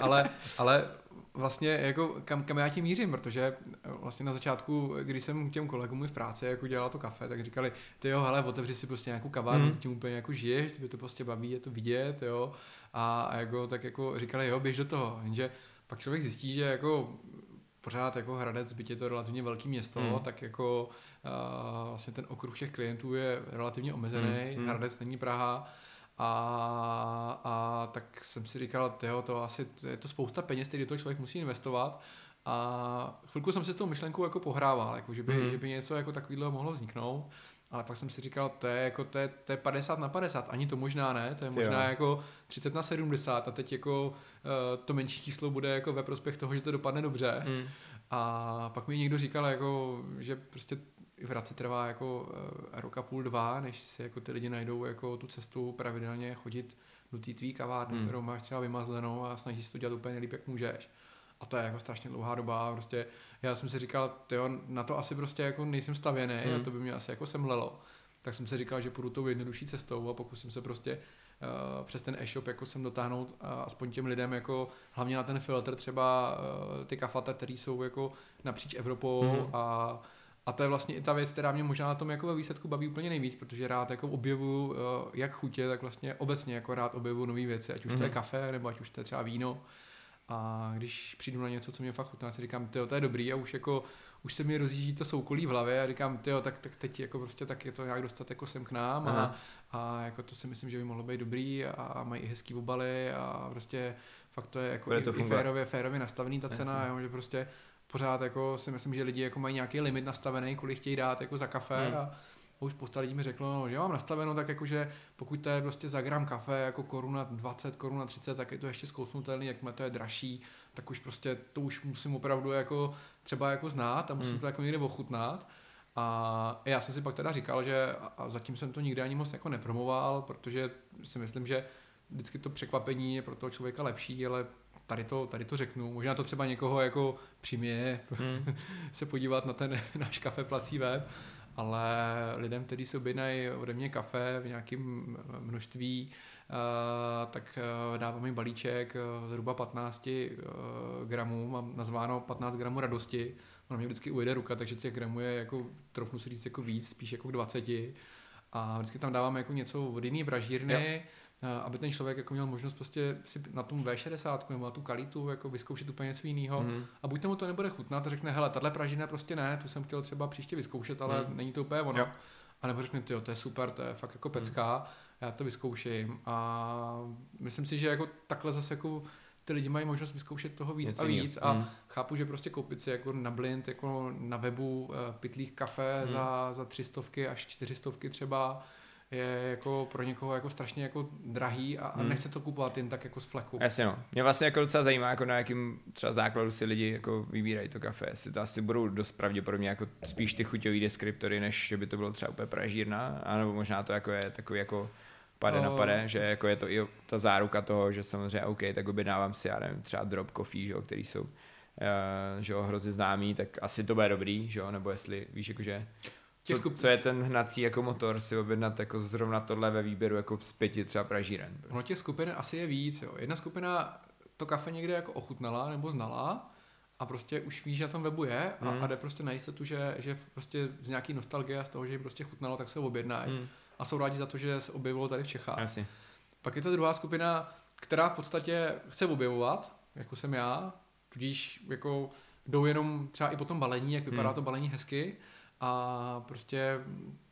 ale, ale vlastně jako kam, kam já tím mířím, protože eh, vlastně na začátku, když jsem těm kolegům v práci jako dělal to kafe, tak říkali, ty jo, hele, otevři si prostě nějakou kavárnu, mm. ty tím úplně jako žiješ, ty to prostě baví, je to vidět, jo, a, a jako, tak jako říkali, jo, běž do toho, jenže pak člověk zjistí, že jako pořád jako Hradec, byť je to relativně velké město, mm. tak jako uh, vlastně ten okruh těch klientů je relativně omezený, mm. Hradec není Praha, a, a tak jsem si říkal, tyjo, to asi je to spousta peněz, který to člověk musí investovat. A chvilku jsem si s tou myšlenkou jako pohrával, jako že, by, mm. že by něco jako takového mohlo vzniknout. Ale pak jsem si říkal, to je, jako, to, je, to je 50 na 50, ani to možná ne, to je možná jo. jako 30 na 70 a teď jako uh, to menší číslo bude jako ve prospěch toho, že to dopadne dobře. Mm. A pak mi někdo říkal, jako, že prostě v Hradci trvá jako uh, roka půl, dva, než si jako ty lidi najdou jako tu cestu pravidelně chodit do té tvý kavárny, hmm. kterou máš třeba vymazlenou a snažíš se to dělat úplně nejlíp, jak můžeš. A to je jako strašně dlouhá doba. Prostě já jsem si říkal, tyjo, na to asi prostě jako nejsem stavěný, hmm. a to by mě asi jako semlelo. Tak jsem si říkal, že půjdu tou jednodušší cestou a pokusím se prostě uh, přes ten e-shop jako sem dotáhnout uh, aspoň těm lidem jako hlavně na ten filtr třeba uh, ty kafata, které jsou jako napříč Evropou hmm. a a to je vlastně i ta věc, která mě možná na tom jako ve výsledku baví úplně nejvíc, protože rád jako objevu eh, jak chutě, tak vlastně obecně jako rád objevu nové věci, ať už mm-hmm. to je mhm. kafe, nebo ať už to je třeba víno. A když přijdu na něco, co mě fakt chutná, si říkám, to je dobrý a už jako už se mi rozjíždí to soukolí v hlavě a říkám, tyjo, tak, tak teď jako prostě tak je to nějak dostat jako sem k nám a, a, jako to si myslím, že by mohlo být dobrý a mají i hezký obaly a prostě fakt to je jako i, to i férově, férově nastavený ta cena, jo, že prostě pořád jako si myslím, že lidi jako mají nějaký limit nastavený, kolik chtějí dát jako za kafe hmm. a už spousta lidí mi řeklo, no, že mám nastaveno tak jako, že pokud to je prostě za gram kafe jako koruna 20, koruna 30, tak je to ještě zkousnutelný, jakmile to je dražší, tak už prostě to už musím opravdu jako třeba jako znát a musím hmm. to jako někde ochutnat. A já jsem si pak teda říkal, že a zatím jsem to nikdy ani moc jako nepromoval, protože si myslím, že vždycky to překvapení je pro toho člověka lepší, ale tady to, tady to řeknu. Možná to třeba někoho jako přiměje hmm. se podívat na ten náš kafe plací web, ale lidem, kteří se objednají ode mě kafe v nějakém množství, Uh, tak uh, dávám mi balíček uh, zhruba 15 gramů, mám nazváno 15 gramů radosti, na mě vždycky ujede ruka, takže těch gramů je jako, trofnu si říct, jako víc, spíš jako k 20 a vždycky tam dávám jako něco od jiný vražírny, jo. eh, aby ten člověk jako měl možnost prostě si na tom V60 nebo na tu kalitu jako vyzkoušet úplně něco jiného. Mm. A buď tomu to nebude chutnat a řekne, hele, tahle pražina prostě ne, tu jsem chtěl třeba příště vyzkoušet, ale mm. není to úplně ono. Jo. A nebo řekne, jo, to je super, to je fakt jako pecká, mm. já to vyzkouším. A myslím si, že jako takhle zase jako ty lidi mají možnost vyzkoušet toho víc Něco a víc a mm. chápu, že prostě koupit si jako na blind, jako na webu uh, pitlích kafe mm. za, za tři stovky až čtyři stovky třeba je jako pro někoho jako strašně jako drahý a, a hmm. nechce to kupovat jen tak jako z fleku. Jasně no. Mě vlastně jako docela zajímá, jako na jakým třeba základu si lidi jako vybírají to kafe. Jestli to asi budou dost pravděpodobně jako spíš ty chuťové deskriptory, než že by to bylo třeba úplně pražírna, anebo možná to jako je takový jako pade na pade, že jako je to i ta záruka toho, že samozřejmě OK, tak objednávám si, já nevím, třeba drop coffee, že jo, který jsou uh, že jo, hrozně známý, tak asi to bude dobrý, že jo, nebo jestli víš, jakože co, skup... co, je ten hnací jako motor si objednat jako zrovna tohle ve výběru jako z pěti třeba pražíren. Prostě. Ono těch skupin asi je víc, jo. Jedna skupina to kafe někde jako ochutnala nebo znala a prostě už ví, že na tom webu je a, mm. a jde prostě na jistotu, že, že prostě z nějaký nostalgie a z toho, že jim prostě chutnalo, tak se objednají. Mm a jsou rádi za to, že se objevilo tady v Čechách. Jasně. Pak je to druhá skupina, která v podstatě chce objevovat, jako jsem já, tudíž jako jdou jenom třeba i po tom balení, jak vypadá hmm. to balení hezky a prostě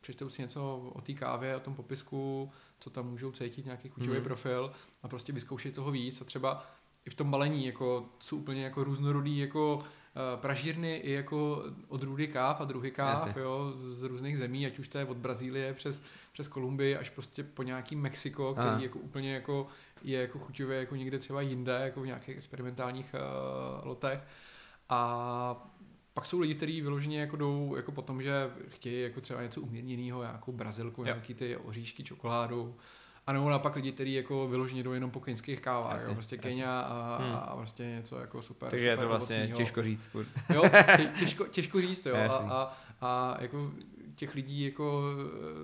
přečtou si něco o té kávě, o tom popisku, co tam můžou cítit, nějaký chuťový hmm. profil a prostě vyzkoušet toho víc a třeba i v tom balení jako jsou úplně jako různorodý jako Eh, pražírny i jako odrůdy káv a druhy káv jo, z různých zemí, ať už to je od Brazílie přes, přes Kolumbii až prostě po nějaký Mexiko, který Aha. jako úplně jako je jako chuťově jako někde třeba jinde, jako v nějakých experimentálních uh, lotech. A pak jsou lidi, kteří vyloženě jako jdou jako potom, že chtějí jako třeba něco umírněného, nějakou brazilku, yep. nějaký ty oříšky, čokoládu, a nebo naopak lidi, kteří jako vyloženě jdou jenom po keňských kávách, jasně, jo, prostě Kenia a, hmm. a prostě něco jako super. Takže super je to vlastně ovocnýho. těžko říct. Furt. Jo, tě, těžko, těžko říct, jo. A, a, a, jako těch lidí jako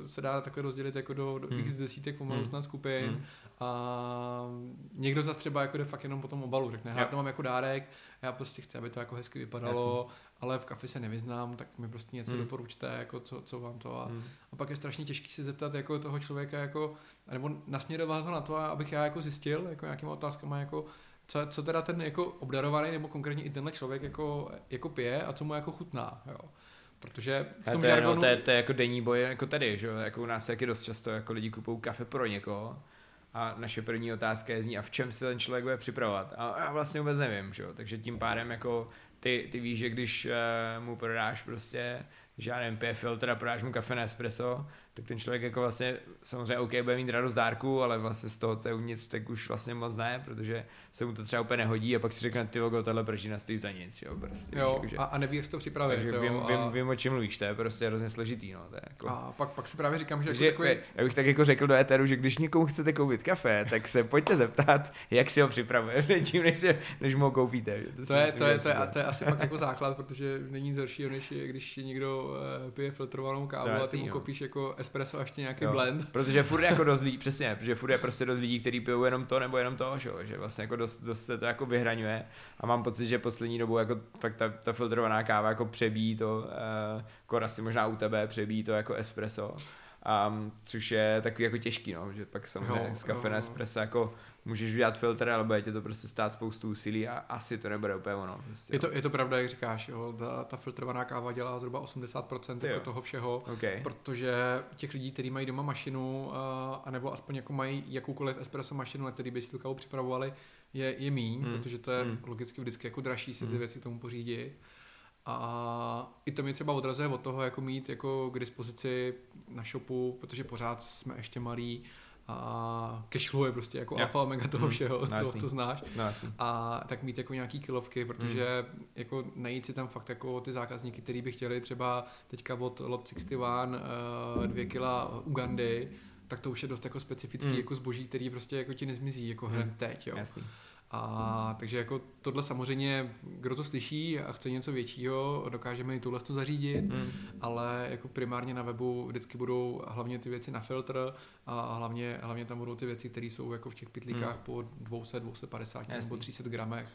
se dá takhle rozdělit jako do, do hmm. x desítek pomalu hmm. snad skupin hmm. a někdo zase třeba jako jde fakt jenom po tom obalu, řekne, já to mám jako dárek, já prostě chci, aby to jako hezky vypadalo, Jasný. Ale v kafi se nevyznám, tak mi prostě něco hmm. doporučte, jako co, co vám to a, hmm. a pak je strašně těžký se zeptat jako toho člověka jako, nebo nasměrovat ho na to, abych já jako zjistil, jako nějakýma otázkama, jako co, co teda ten jako obdarovaný nebo konkrétně i tenhle člověk jako, jako pije a co mu jako chutná, jo. Protože v tom to, je, žargonu... no, to, je, to je jako denní boj jako tady, že jako u nás je dost často jako lidi kupují kafe pro někoho a naše první otázka je zní, a v čem se ten člověk bude připravovat? A já vlastně vůbec nevím, že? takže tím pádem jako ty, ty víš, že když uh, mu prodáš prostě žádný pije filtr a prodáš mu kafe na espresso, tak ten člověk jako vlastně samozřejmě OK, bude mít radost dárku, ale vlastně z toho, co je uvnitř, tak už vlastně moc ne, protože se mu to třeba úplně nehodí a pak si řekne, ty logo, tohle pržina stojí za nic, jo, prostě. Jo, takže, a, a neví, jak to připravit, takže jo, vím, a... vím, vím, o čem mluvíš, to je prostě hrozně složitý, no, to je jako... A pak, pak si právě říkám, že, že jako takový... Já bych tak jako řekl do éteru, že když někomu chcete koupit kafe, tak se pojďte zeptat, jak si ho připravuje, tím, než, si, než mu ho koupíte. To, to, je, to, je, to, je, to je asi fakt jako základ, protože není nic horšího, než když někdo uh, pije filtrovanou kávu a ty mu kopíš jako espresso a ještě nějaký jo. blend. Protože furt jako dost lidí, přesně, protože furt je prostě dost lidí, kteří pijou jenom to nebo jenom to, že, že vlastně jako dost, dost se to jako vyhraňuje a mám pocit, že poslední dobou jako fakt ta, ta filtrovaná káva jako přebíjí to, uh, kor asi možná u tebe přebíjí to jako espresso. Um, což je takový jako těžký, no, že pak samozřejmě jo, z kafe na espresso jako můžeš udělat filtr, ale bude tě to prostě stát spoustu úsilí a asi to nebude úplně ono. Prostě, je, to, je to pravda, jak říkáš, jo, ta, ta filtrovaná káva dělá zhruba 80% jako toho všeho, okay. protože těch lidí, kteří mají doma mašinu, uh, anebo aspoň jako mají jakoukoliv espresso mašinu, na který by si tu kávu připravovali, je, je míň, hmm. protože to je hmm. logicky vždycky jako dražší si ty hmm. věci k tomu pořídit. A i to mě třeba odrazuje od toho, jako mít jako k dispozici na shopu, protože pořád jsme ještě malí, a cashflow je prostě jako yeah. alfa omega toho mm. všeho, no, to, to znáš. No, a tak mít jako nějaký kilovky, protože mm. jako najít si tam fakt jako ty zákazníky, který by chtěli třeba teďka od Lot 61 uh, dvě kila Ugandy, tak to už je dost jako specifický mm. jako zboží, který prostě jako ti nezmizí jako hned mm. teď, jo. Jasný. A takže jako tohle samozřejmě, kdo to slyší a chce něco většího, dokážeme i tohle to zařídit, mm. ale jako primárně na webu vždycky budou hlavně ty věci na filtr a hlavně, hlavně tam budou ty věci, které jsou jako v těch pitlíkách mm. po 200, 250 Jasný. nebo 300 gramech.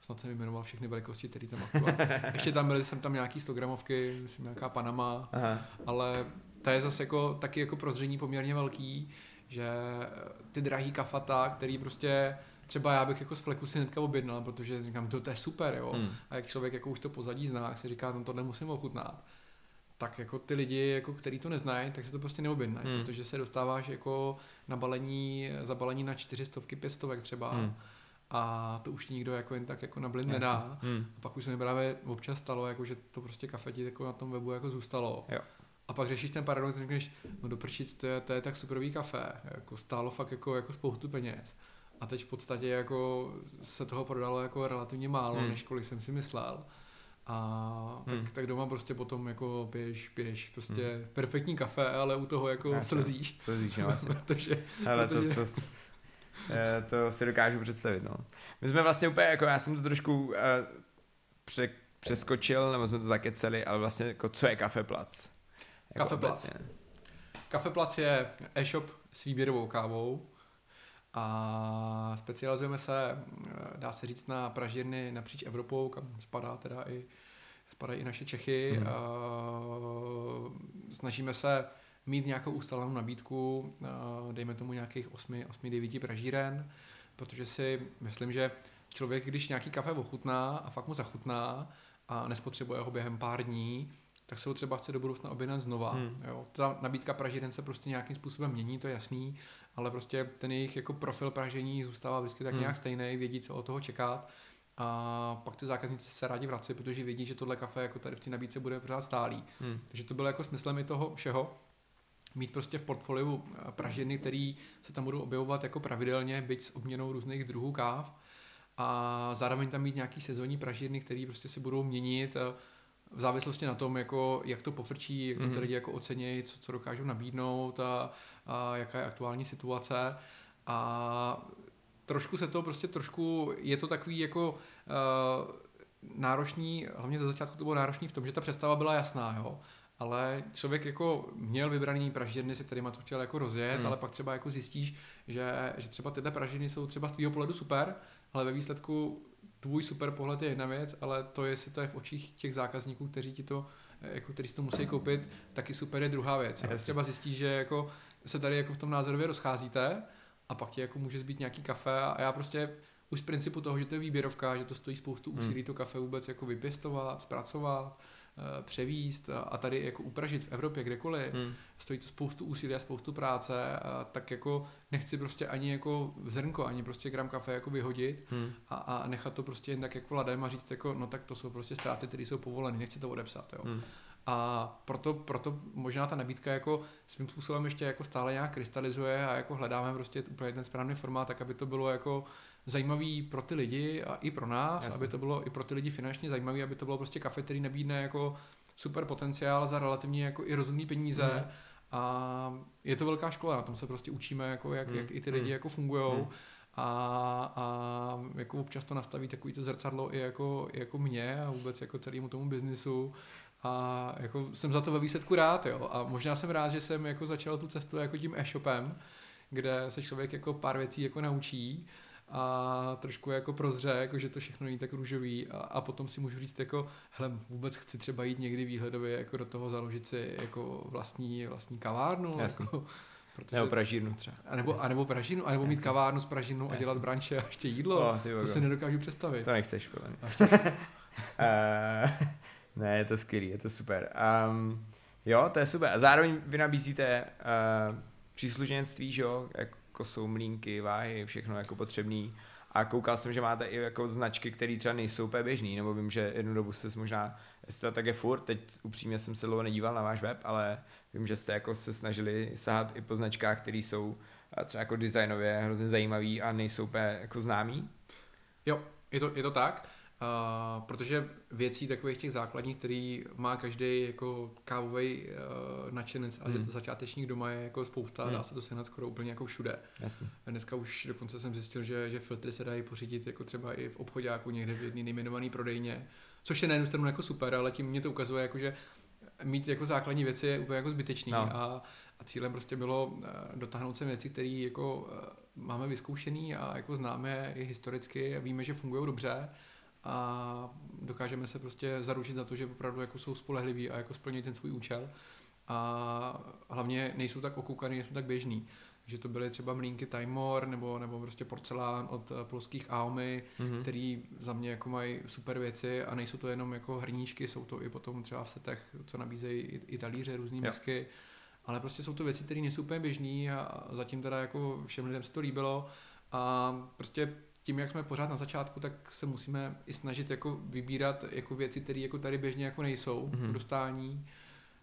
Snad jsem vyjmenoval všechny velikosti, které tam aktuálně. Ještě tam byly jsem tam nějaký 100 gramovky, myslím nějaká Panama, Aha. ale ta je zase jako, taky jako prozření poměrně velký, že ty drahý kafata, který prostě třeba já bych jako z fleku si hnedka objednal, protože říkám, to, to je super, jo. Hmm. A jak člověk jako už to pozadí zná, si říká, no tohle musím ochutnat tak jako ty lidi, jako, který to neznají, tak se to prostě neobjednají, hmm. protože se dostáváš jako na balení, zabalení na čtyřistovky, pěstovek třeba. Hmm. A to už ti nikdo jako jen tak jako na blin nedá. Hmm. A pak už se mi právě občas stalo, jako, že to prostě kafe ti jako na tom webu jako zůstalo. Jo. A pak řešíš ten paradox, řekneš, no doprčit, to je, to je tak superový kafe, jako stálo fakt jako, jako spoustu peněz. A teď v podstatě jako se toho prodalo jako relativně málo, hmm. než kolik jsem si myslel. A tak, hmm. tak doma prostě potom jako piješ, piješ prostě hmm. perfektní kafe, ale u toho jako Já slzíš. Slzíš, no protože, ale protože... To, to, eh, to si dokážu představit, no. My jsme vlastně úplně, jako já jsem to trošku uh, pře, přeskočil, nebo jsme to zakeceli, ale vlastně jako co je Kafeplac? Jako Kafeplac. Kafeplac je e-shop s výběrovou kávou, a specializujeme se, dá se říct, na pražírny napříč Evropou, kam spadá teda i, spadají i naše Čechy. Mm. Snažíme se mít nějakou ustalenou nabídku, dejme tomu nějakých 8-9 pražíren, protože si myslím, že člověk, když nějaký kafe ochutná a fakt mu zachutná a nespotřebuje ho během pár dní, tak se ho třeba chce do budoucna objednat znova. Hmm. Jo. Ta nabídka pražíren se prostě nějakým způsobem mění, to je jasný, ale prostě ten jejich jako profil pražení zůstává vždycky tak hmm. nějak stejný, vědí, co od toho čekat. A pak ty zákazníci se rádi vrací, protože vědí, že tohle kafe jako tady v té nabídce bude pořád stálý. Hmm. Takže to bylo jako smyslem i toho všeho, mít prostě v portfoliu eh, pražiny, které se tam budou objevovat jako pravidelně, byť s obměnou různých druhů káv. A zároveň tam mít nějaký sezónní pražiny, které prostě se budou měnit eh, v závislosti na tom, jako, jak to pofrčí, jak to ty mhm. lidi jako ocenějí, co, co dokážou nabídnout a, a jaká je aktuální situace. A trošku se to prostě trošku, je to takový jako uh, náročný, hlavně ze začátku to bylo náročný v tom, že ta představa byla jasná, jo. Ale člověk jako měl vybraný pražírny, se kterýma to chtěl jako rozjet, hmm. ale pak třeba jako zjistíš, že, že třeba tyhle pražírny jsou třeba z tvýho pohledu super, ale ve výsledku tvůj super pohled je jedna věc, ale to, jestli to je v očích těch zákazníků, kteří ti to, jako, kteří si to musí koupit, taky super je druhá věc. Yes. Třeba zjistíš, že jako se tady jako v tom názorově rozcházíte a pak ti jako může zbýt nějaký kafe a já prostě už z principu toho, že to je výběrovka, že to stojí spoustu úsilí hmm. to kafe vůbec jako vypěstovat, zpracovat, Eh, převíst a tady jako upražit v Evropě kdekoliv, hmm. stojí to spoustu úsilí a spoustu práce, a tak jako nechci prostě ani jako zrnko, ani prostě gram kafe jako vyhodit hmm. a, a nechat to prostě jen tak jako ladem a říct jako, no tak to jsou prostě ztráty, které jsou povoleny, nechci to odepsat, jo. Hmm. A proto, proto možná ta nabídka jako svým způsobem ještě jako stále nějak krystalizuje a jako hledáme prostě úplně ten správný formát, tak aby to bylo jako zajímavý pro ty lidi a i pro nás, Jasně. aby to bylo i pro ty lidi finančně zajímavý, aby to bylo prostě kafe, který nabídne jako super potenciál za relativně jako i rozumný peníze. Mm. A je to velká škola, na tom se prostě učíme, jako jak, mm. jak i ty lidi mm. jako fungují. Mm. A, a jako občas to nastaví takový to zrcadlo i jako, i jako mě a vůbec jako celému tomu biznisu. A jako jsem za to ve výsledku rád, jo. A možná jsem rád, že jsem jako začal tu cestu jako tím e-shopem, kde se člověk jako pár věcí jako naučí a trošku jako prozře, jako že to všechno není tak růžový a, a potom si můžu říct jako, hele, vůbec chci třeba jít někdy výhledově jako do toho založit si jako vlastní, vlastní kavárnu, jako, Protože, nebo pražírnu třeba. A nebo, a nebo pražírnu, a nebo mít kavárnu s pražírnou a dělat branče a ještě jídlo. Oh, to si nedokážu představit. To nechceš, podle mě. uh, ne, je to skvělý, je to super. Um, jo, to je super. A zároveň vy nabízíte uh, příslušenství, že jo, jak jako jsou mlínky, váhy, všechno jako potřebný. A koukal jsem, že máte i jako značky, které třeba nejsou úplně běžný, nebo vím, že jednu dobu jste možná, jestli to tak je furt, teď upřímně jsem se dlouho nedíval na váš web, ale vím, že jste jako se snažili sahat i po značkách, které jsou třeba jako designově hrozně zajímavý a nejsou úplně jako známý. Jo, je to, je to tak. Uh, protože věcí takových těch základních, který má každý jako kávový uh, nadšenec a hmm. že to začátečník doma je jako spousta, hmm. dá se to sehnat skoro úplně jako všude. Jasně. Dneska už dokonce jsem zjistil, že, že filtry se dají pořídit jako třeba i v obchodáku někde v jedné nejmenované prodejně, což je na jednu stranu jako super, ale tím mě to ukazuje, jako, že mít jako základní věci je úplně jako zbytečný no. a, a cílem prostě bylo uh, dotáhnout se věci, které jako uh, máme vyzkoušený a jako známe i historicky a víme, že fungují dobře a dokážeme se prostě zaručit za to, že opravdu jako jsou spolehliví a jako splní ten svůj účel a hlavně nejsou tak okoukaný, nejsou tak běžný. že to byly třeba mlínky Timor nebo, nebo prostě porcelán od uh, polských Aomy, mm-hmm. který za mě jako mají super věci a nejsou to jenom jako hrníčky, jsou to i potom třeba v setech, co nabízejí i, talíře, různé misky, ale prostě jsou to věci, které nejsou úplně běžný a zatím teda jako všem lidem se to líbilo a prostě tím, jak jsme pořád na začátku, tak se musíme i snažit jako vybírat jako věci, které jako tady běžně jako nejsou mm-hmm. dostání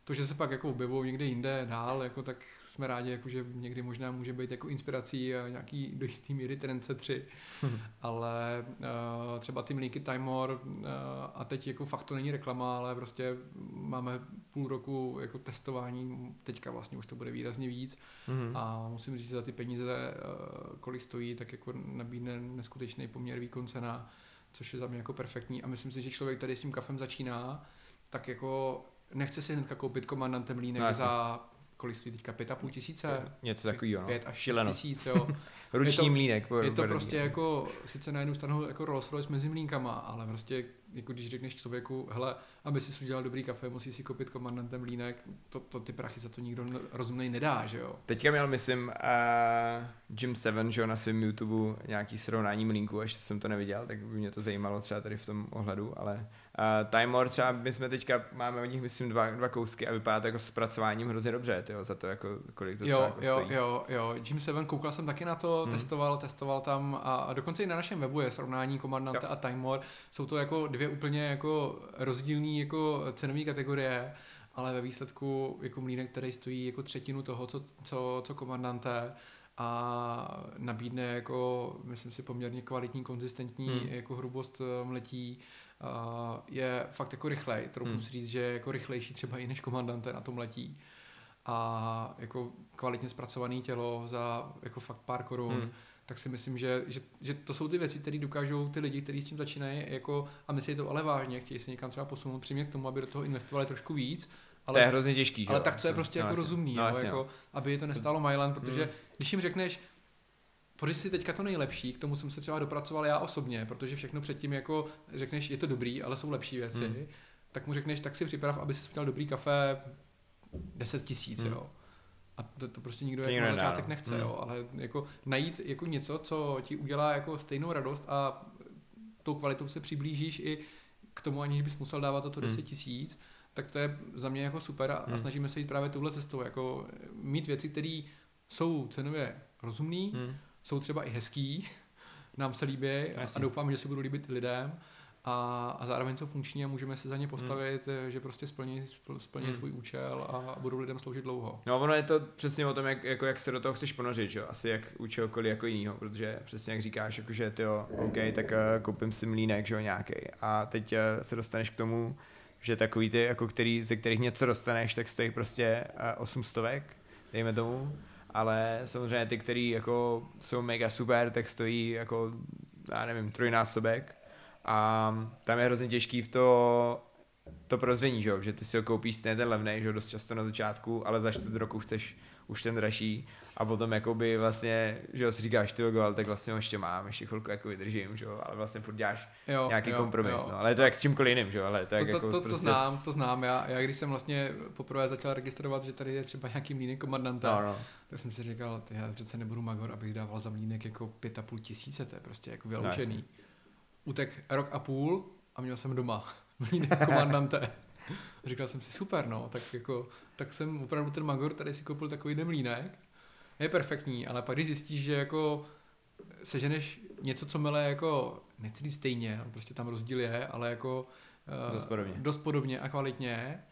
to, že se pak jako objevují někde jinde dál, jako, tak jsme rádi, jako, že někdy možná může být jako inspirací a nějaký do jistý míry trendce 3, hmm. ale uh, třeba ty mlíky Timor uh, a teď jako fakt to není reklama, ale prostě máme půl roku jako testování, teďka vlastně už to bude výrazně víc hmm. a musím říct, že za ty peníze, uh, kolik stojí, tak jako nabídne neskutečný poměr výkon cena, což je za mě jako perfektní a myslím si, že člověk tady s tím kafem začíná, tak jako nechce si hnedka koupit komandantem línek no, za kolik stojí teďka, pět a půl tisíce? Něco takového, no. Pět až šest tisíc, jo. Ruční je to, mlínek. Je to prostě jako, sice na jednu stranu jako Rolls Royce mezi mlínkama, ale prostě jako když řekneš člověku, hele, aby si udělal dobrý kafe, musí si koupit komandantem línek, to, to ty prachy za to nikdo rozumnej nedá, že jo. Teďka měl, myslím, uh, Jim Seven, že jo, na svém YouTube nějaký srovnání mlínku, ještě jsem to neviděl, tak by mě to zajímalo třeba tady v tom ohledu, ale Uh, Timor třeba, my jsme teďka, máme od nich myslím dva, dva kousky a vypadá to jako zpracováním hrozně dobře, tyjo, za to jako, kolik to jo, jako jo, stojí. Jo, jo, Jim 7, koukal jsem taky na to, hmm. testoval, testoval tam a, a dokonce i na našem webu je srovnání Komandante a Timor, jsou to jako dvě úplně jako rozdílné jako cenové kategorie, ale ve výsledku jako mlínek, který stojí jako třetinu toho, co, co, co Komandante, a nabídne jako, myslím si, poměrně kvalitní, konzistentní hmm. jako hrubost eh, mletí, uh, je fakt jako rychlej. Trochu hmm. si říct, že je jako rychlejší třeba i než komandante na tom letí. A jako kvalitně zpracované tělo za jako fakt pár korun. Hmm tak si myslím, že, že, že to jsou ty věci, které dokážou ty lidi, kteří s tím začínají jako, a myslí to ale vážně, chtějí se někam třeba posunout, přímě k tomu, aby do toho investovali trošku víc. Ale, to je hrozně těžký. Ale tak, co je prostě no, jako rozumný, no, jo, jako, no. aby je to nestálo Myland, protože hmm. když jim řekneš, Pořiď si teďka to nejlepší, k tomu jsem se třeba dopracoval já osobně, protože všechno předtím jako řekneš, je to dobrý, ale jsou lepší věci, hmm. tak mu řekneš, tak si připrav, aby si měl dobrý kafe 10 tisíc, hmm. jo. A to, to prostě nikdo to jako na začátek no. nechce, hmm. jo, ale jako najít jako něco, co ti udělá jako stejnou radost a tou kvalitou se přiblížíš i k tomu, aniž bys musel dávat za to 10 hmm. tisíc, hmm. tak to je za mě jako super a, hmm. a snažíme se jít právě touhle cestou, jako mít věci, které jsou cenově rozumný, hmm jsou třeba i hezký, nám se líbí a doufám, že se budou líbit lidem a, a zároveň jsou funkční a můžeme se za ně postavit, hmm. že prostě splní, splní hmm. svůj účel a budou lidem sloužit dlouho. No ono je to přesně o tom, jak, jako jak se do toho chceš ponořit, že? asi jak u čehokoliv jako jiného, protože přesně jak říkáš, jako že ty jo, OK, tak uh, koupím si mlínek, že jo, nějaký. A teď uh, se dostaneš k tomu, že takový ty, jako který, ze kterých něco dostaneš, tak stojí prostě uh, 800, dejme tomu ale samozřejmě ty, který jako jsou mega super, tak stojí jako, já nevím, trojnásobek a tam je hrozně těžký v to, to prozření, že, že ty si ho koupíš stejně ten levný, že dost často na začátku, ale za čtvrt roku chceš už ten dražší. A potom jakoby vlastně, že jo, si říkáš ty ale tak vlastně ho ještě mám, ještě chvilku jako vydržím, že jo, ale vlastně furt děláš jo, nějaký jo, kompromis, jo. no, ale je to jak s čímkoliv jiným, že jo, ale to, to, to, jako to, prostě... to znám, to znám, já, já když jsem vlastně poprvé začal registrovat, že tady je třeba nějaký mlínek komandanta, no, no. tak jsem si říkal, ty, já přece nebudu magor, abych dával za mlínek jako pět a půl tisíce, to je prostě jako vyloučený. No, Utek rok a půl a měl jsem doma mlínek komandante. Říkal jsem si, super, no, tak jako, tak jsem opravdu ten Magor tady si koupil takový mlínek je perfektní, ale pak když zjistíš, že jako seženeš něco, co mele jako nechci říct stejně, prostě tam rozdíl je, ale jako uh, dost, podobně. dost podobně a kvalitně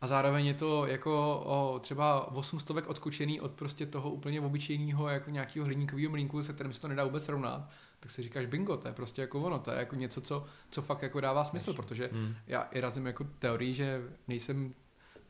a zároveň je to jako o třeba 800 odskočený od prostě toho úplně obyčejného jako nějakého hliníkového mlínku, se kterým se to nedá vůbec srovnat, tak si říkáš bingo, to je prostě jako ono, to je jako něco, co, co fakt jako dává smysl, protože hmm. já i razím jako teorii, že nejsem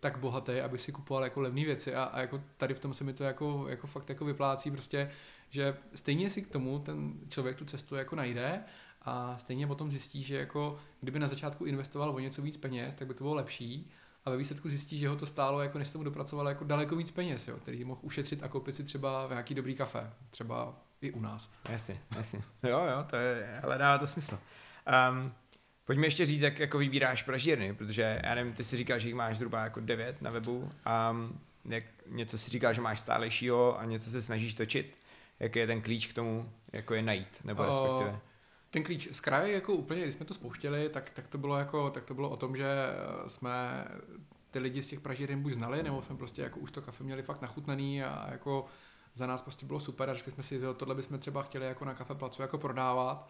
tak bohatý, aby si kupoval jako levné věci a, a, jako tady v tom se mi to jako, jako fakt jako vyplácí prostě, že stejně si k tomu ten člověk tu cestu jako najde a stejně potom zjistí, že jako kdyby na začátku investoval o něco víc peněz, tak by to bylo lepší a ve výsledku zjistí, že ho to stálo, jako než se mu dopracoval jako daleko víc peněz, jo, který mohl ušetřit a koupit si třeba nějaký dobrý kafe, třeba i u nás. Jasně, jasně. Jo, jo, to je, ale dává to smysl. Um, Pojďme ještě říct, jak jako vybíráš pražírny, protože já nevím, ty si říkal, že jich máš zhruba jako devět na webu a jak něco si říkal, že máš stálejšího a něco se snažíš točit, jaký je ten klíč k tomu, jako je najít, nebo respektive? Ten klíč z kraje, jako úplně, když jsme to spouštěli, tak, tak, to bylo jako, tak to bylo o tom, že eh, jsme ty lidi z těch pražíren buď znali, nebo jsme prostě jako už to kafe měli fakt nachutnaný a jako za nás prostě bylo super a řekli jsme si, že tohle bychom třeba chtěli jako na kafe placu jako prodávat.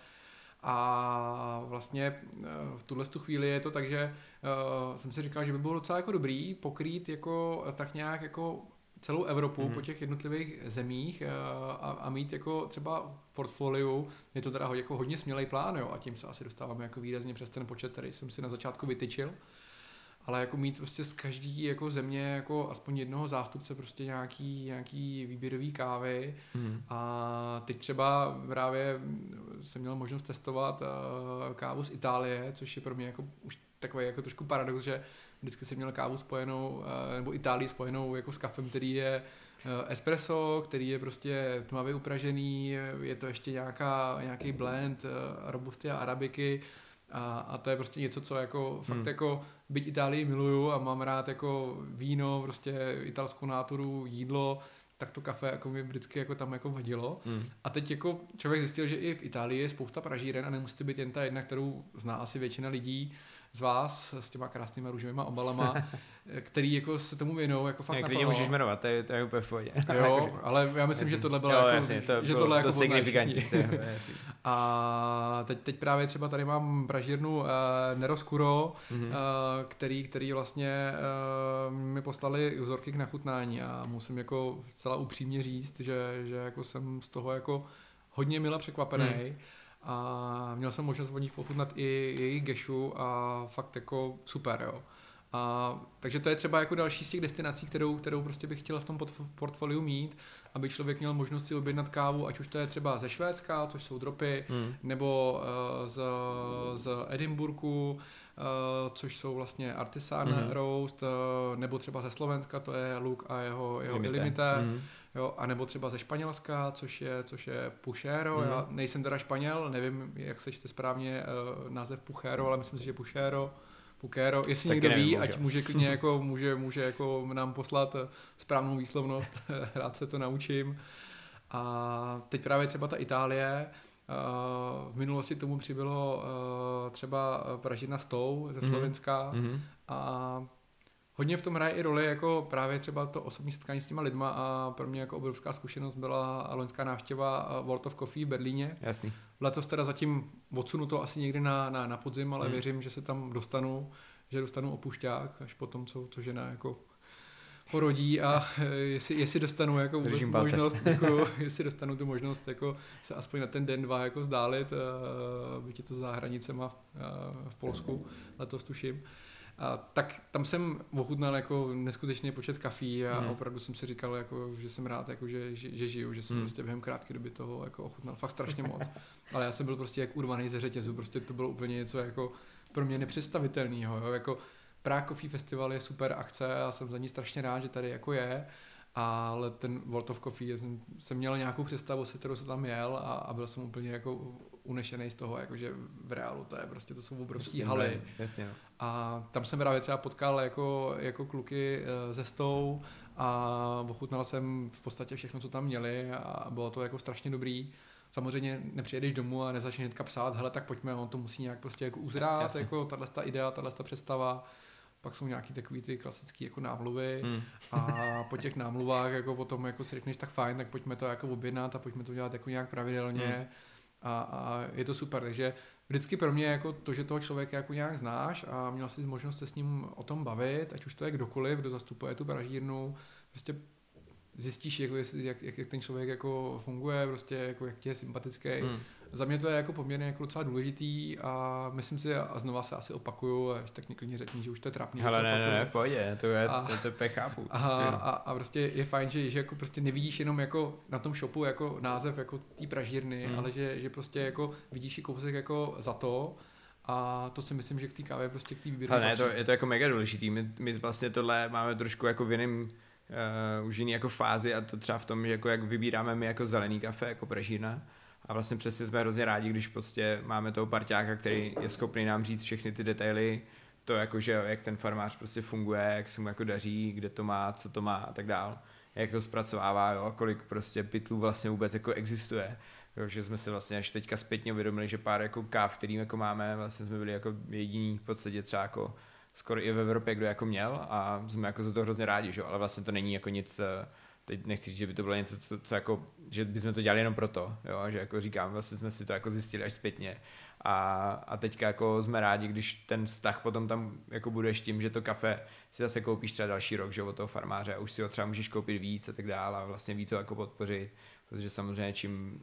A vlastně eh, v tuhle tu chvíli je to tak, že uh, jsem si říkal, že by bylo docela jako dobrý pokrýt jako tak nějak jako celou Evropu mm-hmm. po těch jednotlivých zemích a, a mít jako třeba portfoliu, je to teda jako hodně smělej plán, jo, a tím se asi dostáváme jako výrazně přes ten počet, který jsem si na začátku vytyčil ale jako mít prostě z každý jako země jako aspoň jednoho zástupce prostě nějaký, nějaký výběrový kávy hmm. a teď třeba právě jsem měl možnost testovat uh, kávu z Itálie, což je pro mě jako už takový jako trošku paradox, že vždycky jsem měl kávu spojenou, uh, nebo Itálii spojenou jako s kafem, který je uh, espresso, který je prostě tmavě upražený, je to ještě nějaká, nějaký blend robusty a arabiky, a, a to je prostě něco, co jako fakt hmm. jako byť Itálii miluju a mám rád jako víno, prostě italskou náturu, jídlo, tak to kafe jako mi vždycky jako tam jako vadilo. Hmm. A teď jako člověk zjistil, že i v Itálii je spousta pražíren a nemusí to být jen ta jedna, kterou zná asi většina lidí z vás s těma krásnýma růžovými obalama, který jako se tomu věnou jako fakt Jak můžeš jmenovat, to je, to je úplně v pohodě. Jo, ale já myslím, že tohle bylo jo, jako, jasně, to že tohle jako signifikantní. A teď, teď právě třeba tady mám pražírnu uh, Neroskuro, mm-hmm. uh, který, který vlastně uh, mi poslali vzorky k nachutnání a musím jako celá upřímně říct, že, že jako jsem z toho jako hodně mile překvapený. Mm a měl jsem možnost od nich pochutnat i jejich gešu a fakt jako super, jo. A, takže to je třeba jako další z těch destinací, kterou, kterou prostě bych chtěl v tom portfoliu mít, aby člověk měl možnost si objednat kávu, ať už to je třeba ze Švédska, což jsou dropy, hmm. nebo uh, z, z Edinburgu, uh, což jsou vlastně Artisan hmm. Roast, uh, nebo třeba ze Slovenska, to je Luk a jeho, jeho Ilimité. Ilimité. Hmm jo, anebo třeba ze Španělska, což je, což je Puchero, mm. já nejsem teda Španěl, nevím, jak se čte správně uh, název Puchero, ale myslím si, že Puchero, Pukero, jestli Taky někdo nevím, ví, ať může klidně jako, může, může jako nám poslat eh, správnou výslovnost, rád se to naučím. A teď právě třeba ta Itálie, Uh, v minulosti tomu přibylo třeba pražina Stou ze mhm. Slovenska mm-hmm. a hodně v tom hraje i roli jako právě třeba to osobní setkání s těma lidma a pro mě jako obrovská zkušenost byla loňská návštěva World of Coffee v Berlíně. Jasný. Letos teda zatím odsunu to asi někdy na, na, na podzim, ale hmm. věřím, že se tam dostanu, že dostanu opušťák až po tom, co, co žena jako porodí a jestli, jestli dostanu jako vůbec možnost, jako, jestli dostanu tu možnost jako se aspoň na ten den, dva jako vzdálit, byť je to za hranicema v, v Polsku, letos tuším, a, tak tam jsem ochutnal jako neskutečný počet kafí a hmm. opravdu jsem si říkal, jako, že jsem rád, jako, že, že, že žiju, že jsem hmm. prostě během krátké doby toho jako ochutnal fakt strašně moc. Ale já jsem byl prostě jak urvaný ze řetězu, prostě to bylo úplně něco jako pro mě nepředstavitelného. Jako Prague Coffee Festival je super akce a jsem za ní strašně rád, že tady jako je ale ten World of Coffee, jsem, jsem měl nějakou představu, se kterou jsem tam jel a, a byl jsem úplně jako unešený z toho, jakože v reálu to je prostě, to jsou obrovské haly. Jasně, no. A tam jsem právě třeba potkal jako, jako kluky eh, ze Stou a ochutnal jsem v podstatě všechno, co tam měli a bylo to jako strašně dobrý. Samozřejmě nepřijedeš domů a nezačneš hnedka psát, hele, tak pojďme, on to musí nějak prostě jako uzrát, Jasně. jako tahle idea, tahle představa pak jsou nějaký takový ty klasické jako námluvy hmm. a po těch námluvách jako potom jako si řekneš tak fajn, tak pojďme to jako objednat a pojďme to dělat jako nějak pravidelně hmm. A, a, je to super, takže vždycky pro mě jako to, že toho člověka jako nějak znáš a měl jsi možnost se s ním o tom bavit, ať už to je kdokoliv, kdo zastupuje tu pražírnu, prostě zjistíš, jako jak, jak, jak, ten člověk jako funguje, prostě jako jak ti je sympatický. Hmm za mě to je jako poměrně jako docela důležitý a myslím si, a znova se asi opakuju, a tak někdy řekni, že už to je trapný. Ale ne, ne, ne, pojď, to je, a, to, to chápu. A, a, a, prostě je fajn, že, že jako prostě nevidíš jenom jako na tom shopu jako název jako té pražírny, hmm. ale že, že prostě jako vidíš i kousek jako za to, a to si myslím, že k té kávě prostě k té výběru. ne, to, je to jako mega důležitý. My, my vlastně tohle máme trošku jako v jiném uh, už jiný jako fázi a to třeba v tom, že jako jak vybíráme my jako zelený kafe, jako pražírna, a vlastně přesně jsme hrozně rádi, když prostě máme toho parťáka, který je schopný nám říct všechny ty detaily to jako, že jak ten farmář prostě funguje, jak se mu jako daří, kde to má, co to má a tak dál, jak to zpracovává, jo, kolik prostě pytlů vlastně vůbec jako existuje. Jo, že jsme se vlastně až teďka zpětně uvědomili, že pár jako káv, kterým jako máme, vlastně jsme byli jako jediní v podstatě třeba jako skoro i v Evropě, kdo jako měl a jsme jako za to hrozně rádi, že? ale vlastně to není jako nic, eh, teď nechci říct, že by to bylo něco, co, co jako, že bychom to dělali jenom proto, jo? že jako říkám, vlastně jsme si to jako zjistili až zpětně a, a teďka jako jsme rádi, když ten vztah potom tam jako budeš tím, že to kafe si zase koupíš třeba další rok, že od toho farmáře a už si ho třeba můžeš koupit víc a tak dále a vlastně víc to jako podpořit, protože samozřejmě čím,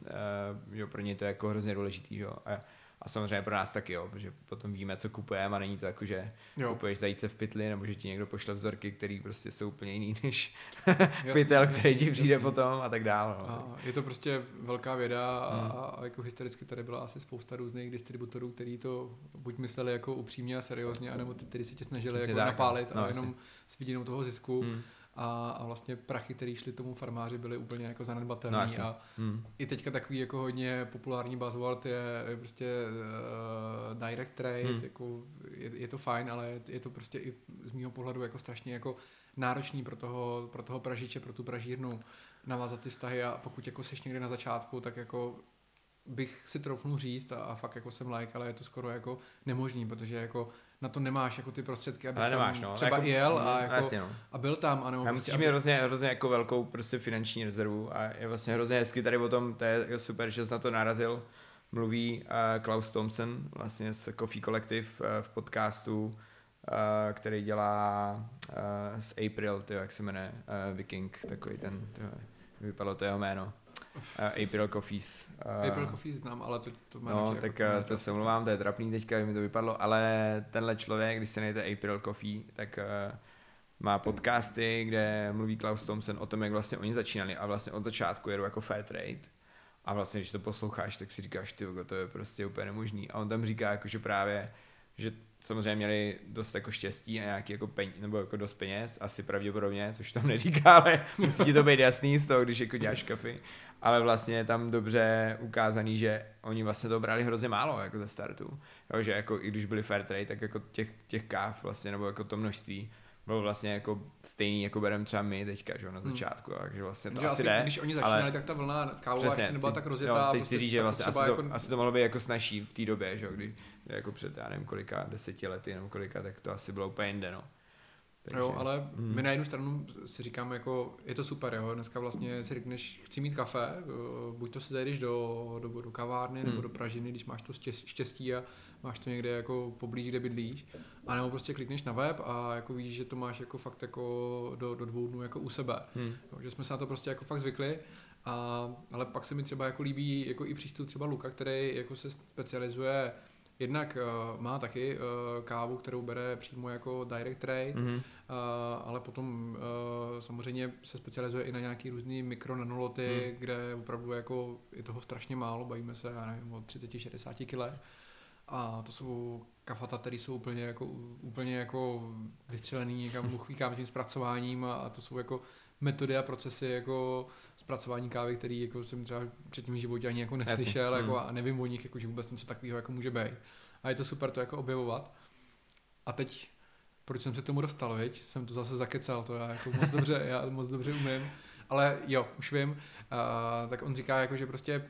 uh, jo, pro ně to je jako hrozně důležitý, jo. A, a samozřejmě pro nás taky, jo, protože potom víme, co kupujeme a není to jako, že jo. kupuješ zajíce v pytli, nebo že ti někdo pošle vzorky, které prostě jsou úplně jiný než jasný, pytel, který jasný, ti přijde jasný. potom a tak dále. No. A je to prostě velká věda a, hmm. a, jako historicky tady byla asi spousta různých distributorů, kteří to buď mysleli jako upřímně a seriózně, anebo ty, kteří se tě snažili jako tak, no. napálit no, a jenom s vidinou toho zisku. Hmm a, a vlastně prachy, které šly tomu farmáři, byly úplně jako zanedbatelné no, a hmm. i teďka takový jako hodně populární buzzword je, je prostě uh, direct trade, hmm. jako je, je, to fajn, ale je, je to prostě i z mýho pohledu jako strašně jako náročný pro toho, pro toho pražiče, pro tu pražírnu navázat ty vztahy a pokud jako seš někde na začátku, tak jako bych si trofnul říct a, a fakt jako jsem like, ale je to skoro jako nemožný, protože jako na to nemáš jako ty prostředky, abys tam nemáš, no. třeba jako, jel a, mm, jako, jasně, no. a byl tam. A nebo a prostě, musíš mít hrozně, hrozně jako velkou prostě finanční rezervu a je vlastně hrozně hezky tady o tom, to je super, že jsi na to narazil. Mluví uh, Klaus Thompson vlastně z Coffee Collective uh, v podcastu, uh, který dělá uh, z April, tyjo, jak se jmenuje, uh, Viking, takový ten, tyjo, vypadlo to jeho jméno. Uh, April Coffees. Uh, April Coffees znám, ale to, to má No, tak jako, to, to se omlouvám, to je trapný teďka, mi to vypadlo, ale tenhle člověk, když se nejde April Coffee, tak uh, má podcasty, kde mluví Klaus Thompson o tom, jak vlastně oni začínali a vlastně od začátku jedou jako fair trade. A vlastně, když to posloucháš, tak si říkáš, ty to je prostě úplně nemožný. A on tam říká, jako, že právě, že samozřejmě měli dost jako štěstí a nějaký jako peníze, nebo jako dost peněz, asi pravděpodobně, což tam neříká, ale musí ti to být jasný z toho, když jako děláš kafy ale vlastně je tam dobře ukázaný, že oni vlastně to brali hrozně málo jako ze startu. Jo, že jako i když byli fair trade, tak jako těch, těch káv vlastně, nebo jako to množství bylo vlastně jako stejný, jako bereme třeba my teďka, že na hmm. začátku, hmm. takže vlastně to že asi, jde. Když oni začínali, ale... tak ta vlna kávu ještě nebyla tak rozjetá. Jo, teď prostě si říct, že vlastně asi, jako... to, asi to mohlo být jako snažší v té době, že kdy jako před, já nevím kolika, deseti lety nebo kolika, tak to asi bylo úplně jinde, no. Takže, jo, ale hmm. my na jednu stranu si říkáme, jako je to super, jo, dneska vlastně si řekneš, chci mít kafe, eh, buď to si zajdeš do, do, do kavárny hmm. nebo do Pražiny, když máš to štěstí a máš to někde jako poblíž, kde bydlíš, a nebo prostě klikneš na web a jako víš, že to máš jako fakt jako do, do dvou dnů jako u sebe. Hmm. Jo, že jsme se na to prostě jako fakt zvykli, a, ale pak se mi třeba jako líbí jako i přístup třeba Luka, který jako se specializuje Jednak uh, má taky uh, kávu, kterou bere přímo jako direct trade, mm-hmm. uh, ale potom uh, samozřejmě se specializuje i na nějaký různý mikronanoloty, mm. kde opravdu jako je toho strašně málo, bavíme se, já nevím, o 30-60 kg. A to jsou kafata, které jsou úplně jako, úplně jako vystřelený někam uchvíkám tím zpracováním a, a to jsou jako metody a procesy jako zpracování kávy, který jako jsem třeba před tím životě ani jako neslyšel jako, mm. a nevím o nich, jako, že vůbec něco takového jako může být. A je to super to jako objevovat. A teď, proč jsem se tomu dostal, veď? Jsem to zase zakecal, to já jako moc dobře, já moc dobře umím. Ale jo, už vím. Uh, tak on říká, jako, že prostě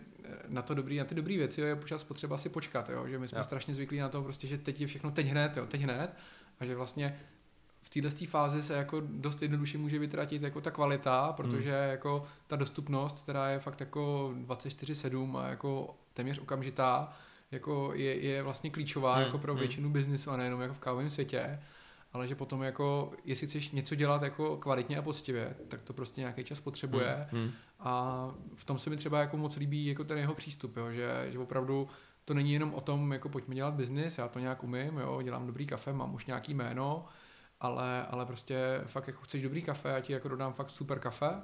na to dobrý, na ty dobré věci jo, je počas potřeba si počkat, jo, že my jsme jo. strašně zvyklí na to, prostě, že teď je všechno teď hned, jo, teď hned, a že vlastně v této fázi se jako dost jednoduše může vytratit jako ta kvalita, protože hmm. jako ta dostupnost, která je fakt jako 24-7 a jako téměř okamžitá, jako je, je vlastně klíčová hmm. jako pro hmm. většinu biznisu a nejenom jako v kávovém světě, ale že potom jako, jestli chceš něco dělat jako kvalitně a poctivě, tak to prostě nějaký čas potřebuje hmm. hmm. a v tom se mi třeba jako moc líbí jako ten jeho přístup, jo, že, že opravdu to není jenom o tom, jako pojďme dělat biznis, já to nějak umím, jo, dělám dobrý kafe, mám už nějaký jméno, ale, ale prostě fakt jako chceš dobrý kafe, já ti jako dodám fakt super kafe,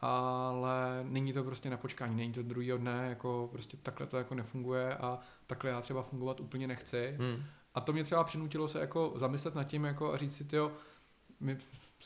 ale není to prostě na počkání, není to druhý dne, jako prostě takhle to jako nefunguje a takhle já třeba fungovat úplně nechci. Hmm. A to mě třeba přinutilo se jako zamyslet nad tím jako a říct si, tyjo, my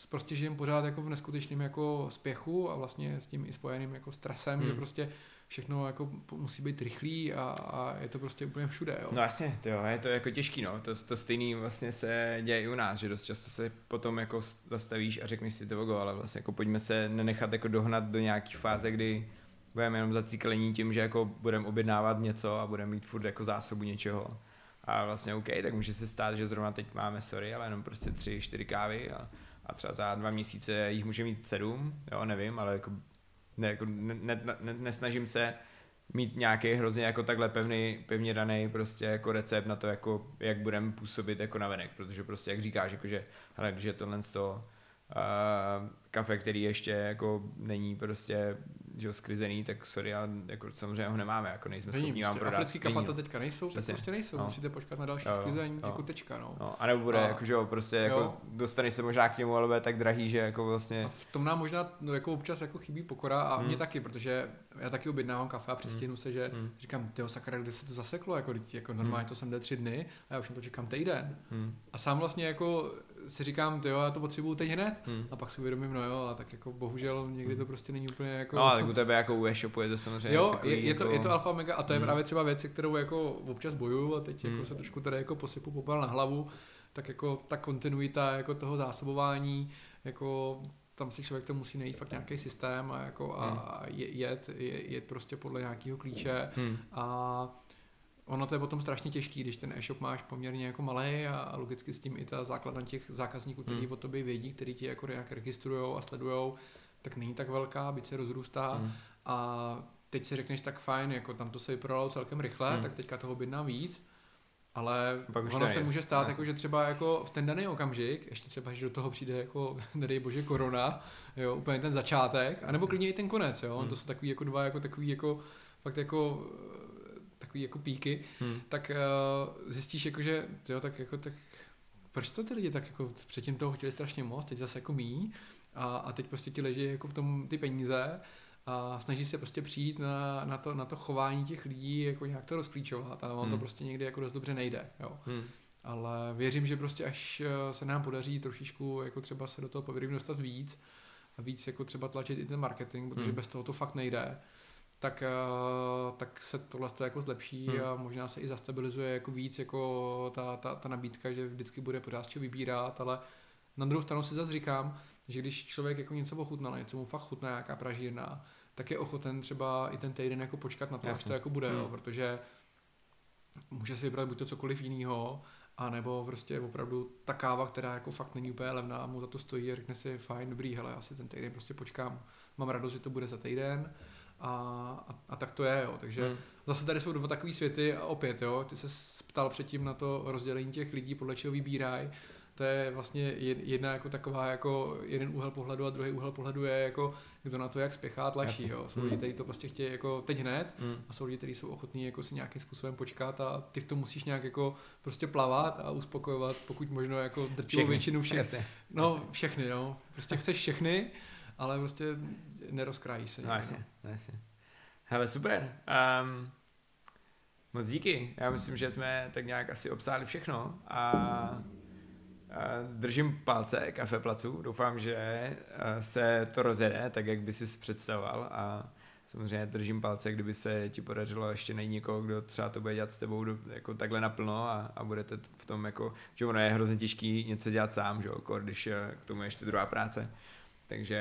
prostě žijem pořád jako v neskutečném jako spěchu a vlastně s tím i spojeným jako stresem, hmm. že prostě všechno jako musí být rychlý a, a je to prostě úplně všude. Jo. No jasně, to jo, je to jako těžký, no. To, to stejný vlastně se děje i u nás, že dost často se potom jako zastavíš a řekneš si to ale vlastně jako pojďme se nenechat jako dohnat do nějaký fáze, kdy budeme jenom zaciklení tím, že jako budeme objednávat něco a budeme mít furt jako zásobu něčeho. A vlastně OK, tak může se stát, že zrovna teď máme, sorry, ale jenom prostě tři, čtyři kávy a, a třeba za dva měsíce jich může mít sedm, jo, nevím, ale jako, ne, jako ne, ne, ne, nesnažím se mít nějaký hrozně jako takhle pevný, pevně daný prostě jako recept na to, jako, jak budeme působit jako navenek, protože prostě jak říkáš, jako že, hele, když je tohle z toho uh, kafe, který ještě jako není prostě že sklizený, tak sorry, ale jako samozřejmě ho nemáme, jako nejsme Není, schopni prostě vám prodat. Africký kafata teďka nejsou, Přesně. tak prostě nejsou, no. musíte počkat na další jo, sklizení, jo. jako tečka, no. no a nebo bude, a, jako, že jo, prostě jako jo. dostaneš se možná k němu, ale bude tak drahý, že jako vlastně... A v tom nám možná no, jako občas jako chybí pokora a hmm. mě taky, protože já taky objednávám kafe a přestěhnu hmm. se, že hmm. říkám, tyjo sakra, kde se to zaseklo, jako, jako normálně hmm. to jsem jde tři dny a já už na to čekám týden. Hmm. A sám vlastně jako si říkám, jo, já to potřebuju teď hned, hmm. a pak si uvědomím, no jo, a tak jako bohužel někdy to hmm. prostě není úplně jako... No, tak u tebe jako u e-shopu je to samozřejmě Jo, je, je, jako... to, je to alfa mega a to je hmm. právě třeba věc, kterou jako občas bojuju a teď jako hmm. jako se trošku tady jako posypu popel na hlavu, tak jako ta kontinuita jako toho zásobování, jako tam si člověk to musí najít fakt nějaký systém a, jako a, a hmm. jet, jet, jet prostě podle nějakého klíče hmm. a ono to je potom strašně těžký, když ten e-shop máš poměrně jako malý a, a logicky s tím i ta základna těch zákazníků, kteří hmm. o tobě vědí, kteří ti jako nějak registrují a sledují, tak není tak velká, byť se rozrůstá hmm. a teď si řekneš tak fajn, jako tam to se vyprodalo celkem rychle, hmm. tak teďka toho objednám víc, ale Pak už ono se může stát, jako, že třeba jako v ten daný okamžik, ještě třeba, že do toho přijde jako, nedej bože, korona, jo, úplně ten začátek, anebo klidně i ten konec, jo, hmm. to jsou takový jako dva, jako takový jako, fakt jako takový jako píky, hmm. tak uh, zjistíš jako, že jo, tak jako tak proč to ty lidi tak jako předtím toho chtěli strašně moc, teď zase jako mí a, a teď prostě ti leží jako v tom ty peníze a snaží se prostě přijít na, na, to, na to chování těch lidí, jako nějak to rozklíčovat a ono hmm. to prostě někdy jako dost dobře nejde, jo. Hmm. Ale věřím, že prostě až eh, se nám podaří trošičku jako třeba se do toho povědomí dostat víc a víc jako třeba tlačit i ten marketing, protože hmm. bez toho to fakt nejde, tak, eh, tak se tohle jako zlepší hmm. a možná se i zastabilizuje jako víc jako ta, ta, ta nabídka, že vždycky bude pořád co vybírat, ale na druhou stranu si zase říkám, že když člověk jako něco ochutnal, něco mu fakt chutná, nějaká pražírna, tak je ochoten třeba i ten týden jako počkat na to, Jasně. až to jako bude, hmm. jo, protože může si vybrat buď to cokoliv jiného, a nebo prostě opravdu ta káva, která jako fakt není úplně levná, mu za to stojí a řekne si, fajn, dobrý, hele, já si ten týden prostě počkám, mám radost, že to bude za týden, a, a, a tak to je, jo. Takže hmm. zase tady jsou dva takové světy a opět, jo, ty se ptal předtím na to rozdělení těch lidí, podle čeho vybírají. To je vlastně jedna jako taková, jako jeden úhel pohledu a druhý úhel pohledu je jako, kdo na to jak spěchá, tlačí, jo. Jsou hmm. lidi, kteří to prostě chtějí jako teď hned hmm. a jsou lidi, kteří jsou ochotní jako si nějakým způsobem počkat a ty v tom musíš nějak jako prostě plavat a uspokojovat, pokud možno jako drtivou většinu všech. No, všechny, no. Prostě chceš všechny, ale prostě nerozkrájí se. No jasně, no. jasně. Hele, super. Um, moc díky. Já myslím, že jsme tak nějak asi obsáhli všechno a, a držím palce kafe placu. Doufám, že se to rozjede tak, jak by si představoval a samozřejmě držím palce, kdyby se ti podařilo ještě najít někoho, kdo třeba to bude dělat s tebou do, jako takhle naplno a, a budete v tom jako, že ono je hrozně těžký něco dělat sám, že jo, když k tomu ještě druhá práce takže,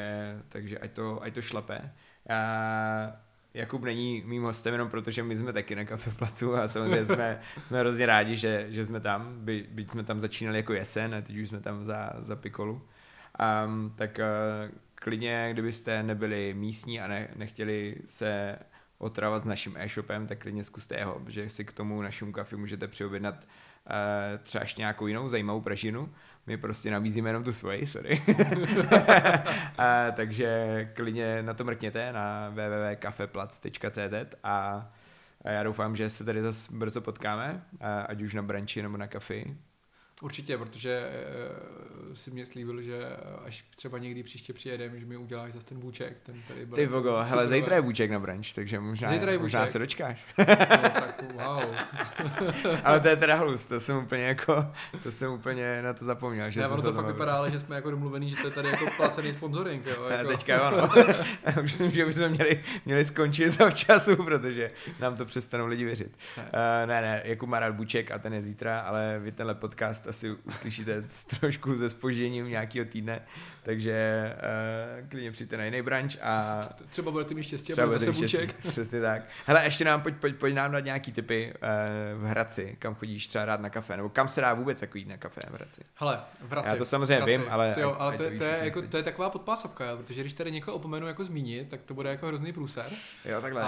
takže ať, to, ať to šlape. Já, Jakub není mým hostem jenom proto, že my jsme taky na kafe placu a samozřejmě jsme, jsme hrozně rádi, že, že jsme tam, by, byť jsme tam začínali jako jesen a teď už jsme tam za, za pikolu. Um, tak uh, klidně, kdybyste nebyli místní a ne, nechtěli se otravat s naším e-shopem, tak klidně zkuste jeho, protože si k tomu našemu kafe můžete přiobjednat uh, třeba ještě nějakou jinou zajímavou pražinu my prostě nabízíme jenom tu svoji, sorry. a, takže klidně na to mrkněte na www.kafeplac.cz a, a já doufám, že se tady zase brzo potkáme, a, ať už na branči nebo na kafi. Určitě, protože uh, si mě slíbil, že až třeba někdy příště přijedem, že mi uděláš zase ten bůček. Ten tady Ty vogo, hele, zítra je bůček na branč, takže možná, zítra je možná se dočkáš. no, tak wow. ale to je teda halus, to jsem úplně jako, to jsem úplně na to zapomněl. Že ne, ono to fakt vypadá, ale že jsme jako domluvený, že to je tady jako placený sponsoring. Jo, jako. Teďka ono. už, že už jsme měli, měli skončit za včasu, protože nám to přestanou lidi věřit. Ne, uh, ne, ne Jakub má rád buček a ten je zítra, ale vy tenhle podcast asi uslyšíte trošku ze spožděním nějakého týdne, takže uh, klidně přijďte na jiný branč a... Třeba budete mít štěstí a bude zase buček. Přesně tak. Hele, ještě nám pojď, pojď, pojď nám dát nějaký typy uh, v Hradci, kam chodíš třeba rád na kafe, nebo kam se dá vůbec jako jít na kafe v Hradci? Hele, v Hradci. Já to samozřejmě Hradci. vím, ale... To, jo, ale to, to, je, jako, to je taková podpásovka, protože když tady někoho opomenu jako zmínit, tak to bude jako hrozný průser. Jo, takhle. A,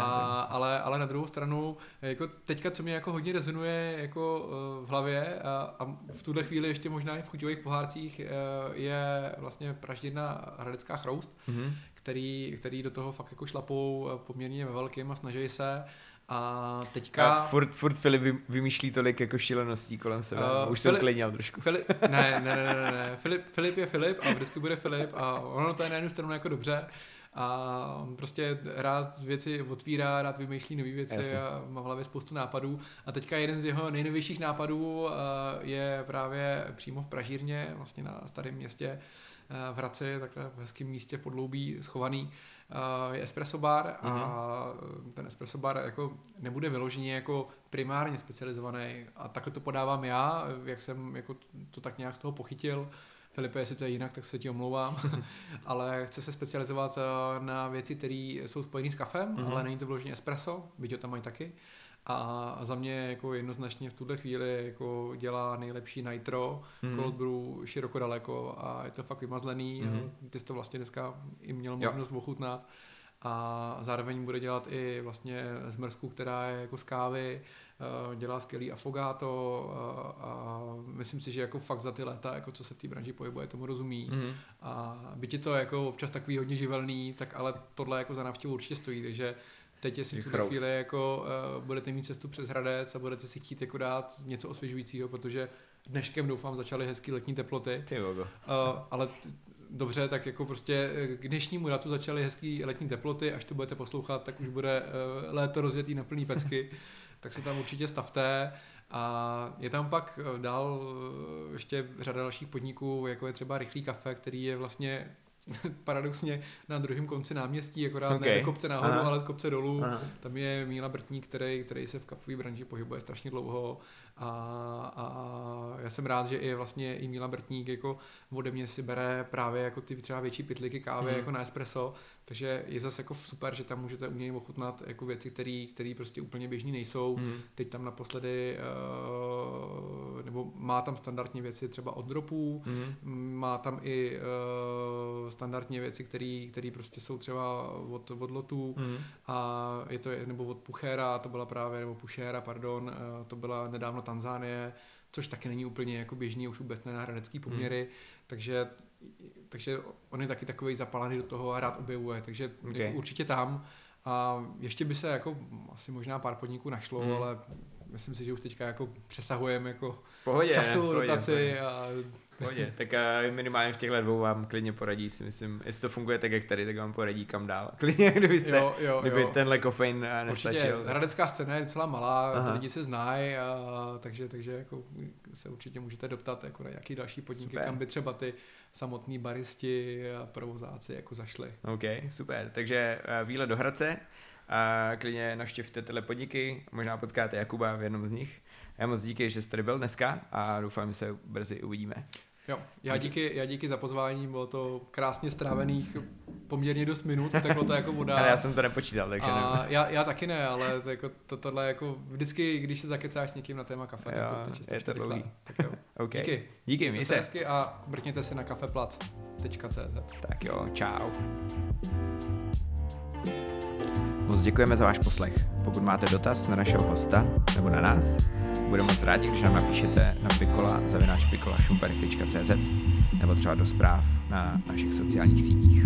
ale, ale na druhou stranu, jako teďka, co mě jako hodně rezonuje jako uh, v hlavě a, a v tuhle chvíli ještě možná i v chuťových pohárcích uh, je vlastně pražděná hradecká chroust, mm-hmm. který, který do toho fakt jako šlapou poměrně ve velkým a snaží se. A teďka... A furt, furt Filip vymýšlí tolik jako šíleností kolem sebe. Uh, Už Filip, jsem klidněl trošku. Filip, ne, ne, ne, ne, ne. Filip, Filip je Filip a vždycky bude Filip a ono to je na jednu stranu jako dobře, a on prostě rád věci otvírá, rád vymýšlí nové věci Jasně. a má v hlavě spoustu nápadů. A teďka jeden z jeho nejnovějších nápadů je právě přímo v Pražírně, vlastně na starém městě v Hradci, takhle v hezkém místě v podloubí schovaný je espresso bar a uh-huh. ten espresso bar jako nebude vyloženě jako primárně specializovaný a takhle to podávám já, jak jsem jako to tak nějak z toho pochytil. Filipe, jestli to je jinak, tak se ti omlouvám, ale chce se specializovat na věci, které jsou spojené s kafem, uh-huh. ale není to vyloženě espresso, byť ho tam mají taky. A za mě jako jednoznačně v tuhle chvíli jako dělá nejlepší nitro, mm. cold brew široko daleko a je to fakt vymazlený. Mm. Ty jsi to vlastně dneska i měl možnost jo. ochutnat. A zároveň bude dělat i vlastně zmrzku, která je jako z kávy, eh, dělá skvělý afogato a, eh, a myslím si, že jako fakt za ty léta, jako co se v té branži pohybuje, tomu rozumí. Mm. A byť je to jako občas takový hodně živelný, tak ale tohle jako za návštěvu určitě stojí, takže Teď, jestli v tuto chvíli jako, uh, budete mít cestu přes Hradec a budete si chtít jako dát něco osvěžujícího, protože dneškem doufám začaly hezký letní teploty. Ty uh, ale t- dobře, tak jako prostě eh, k dnešnímu datu začaly hezký letní teploty, až to budete poslouchat, tak už bude uh, léto rozjetý na plný pecky, tak se tam určitě stavte. A je tam pak dál ještě řada dalších podniků, jako je třeba Rychlý kafe, který je vlastně paradoxně na druhém konci náměstí, akorát okay. ne kopce nahoru, Aha. ale z kopce dolů. Aha. Tam je Míla Brtník, který, který se v kafové branži pohybuje strašně dlouho a, a já jsem rád, že i vlastně i Míla Brtník jako ode mě si bere právě jako ty třeba větší pitliky kávy mm. jako na espresso, takže je zase jako super, že tam můžete u něj ochutnat jako věci, které prostě úplně běžní nejsou. Mm. Teď tam naposledy, uh, nebo má tam standardní věci třeba od dropů, mm. má tam i uh, standardně věci, které prostě jsou třeba od, od lotů mm. a je to, nebo od Puchéra, to byla právě, nebo Pušéra, pardon, uh, to byla nedávno Tanzánie, což taky není úplně jako běžný, už vůbec ne na hradecký poměry, mm. takže takže on je taky takový zapalený do toho a rád objevuje, takže okay. jako určitě tam. A ještě by se jako asi možná pár podniků našlo, hmm. ale myslím si, že už teďka jako přesahujeme jako pohodě, času, pohodě, dotaci pohodě. a Pohodě. Tak uh, minimálně v těchto dvou vám klidně poradí, si myslím. Jestli to funguje tak, jak tady, tak vám poradí kam dál. Klidně, kdybyste, jo, jo, kdyby jo. tenhle kofein uh, nestačil. Určitě, hradecká scéna je docela malá, lidi se znají, takže, takže jako se určitě můžete doptat jako na nějaký další podniky, super. kam by třeba ty samotní baristi a provozáci jako zašli. OK, super. Takže uh, výlet do Hradce, a klidně navštivte tyhle podniky, možná potkáte Jakuba v jednom z nich. Já moc díky, že jste tady byl dneska a doufám, že se brzy uvidíme. Jo, já díky, já díky za pozvání, bylo to krásně strávených poměrně dost minut, takhle to jako voda. Ale já jsem to nepočítal, takže a já, já, taky ne, ale to, jako, to, tohle jako vždycky, když se zakecáš s někým na téma kafe, jo, tak to, to je to dlouhý. Tak jo. okay. Díky. Díky, mějte se. Hezky a mrkněte se na kafeplac.cz Tak jo, čau. Moc děkujeme za váš poslech. Pokud máte dotaz na našeho hosta nebo na nás, budeme moc rádi, když nám napíšete na pikola nebo třeba do zpráv na našich sociálních sítích.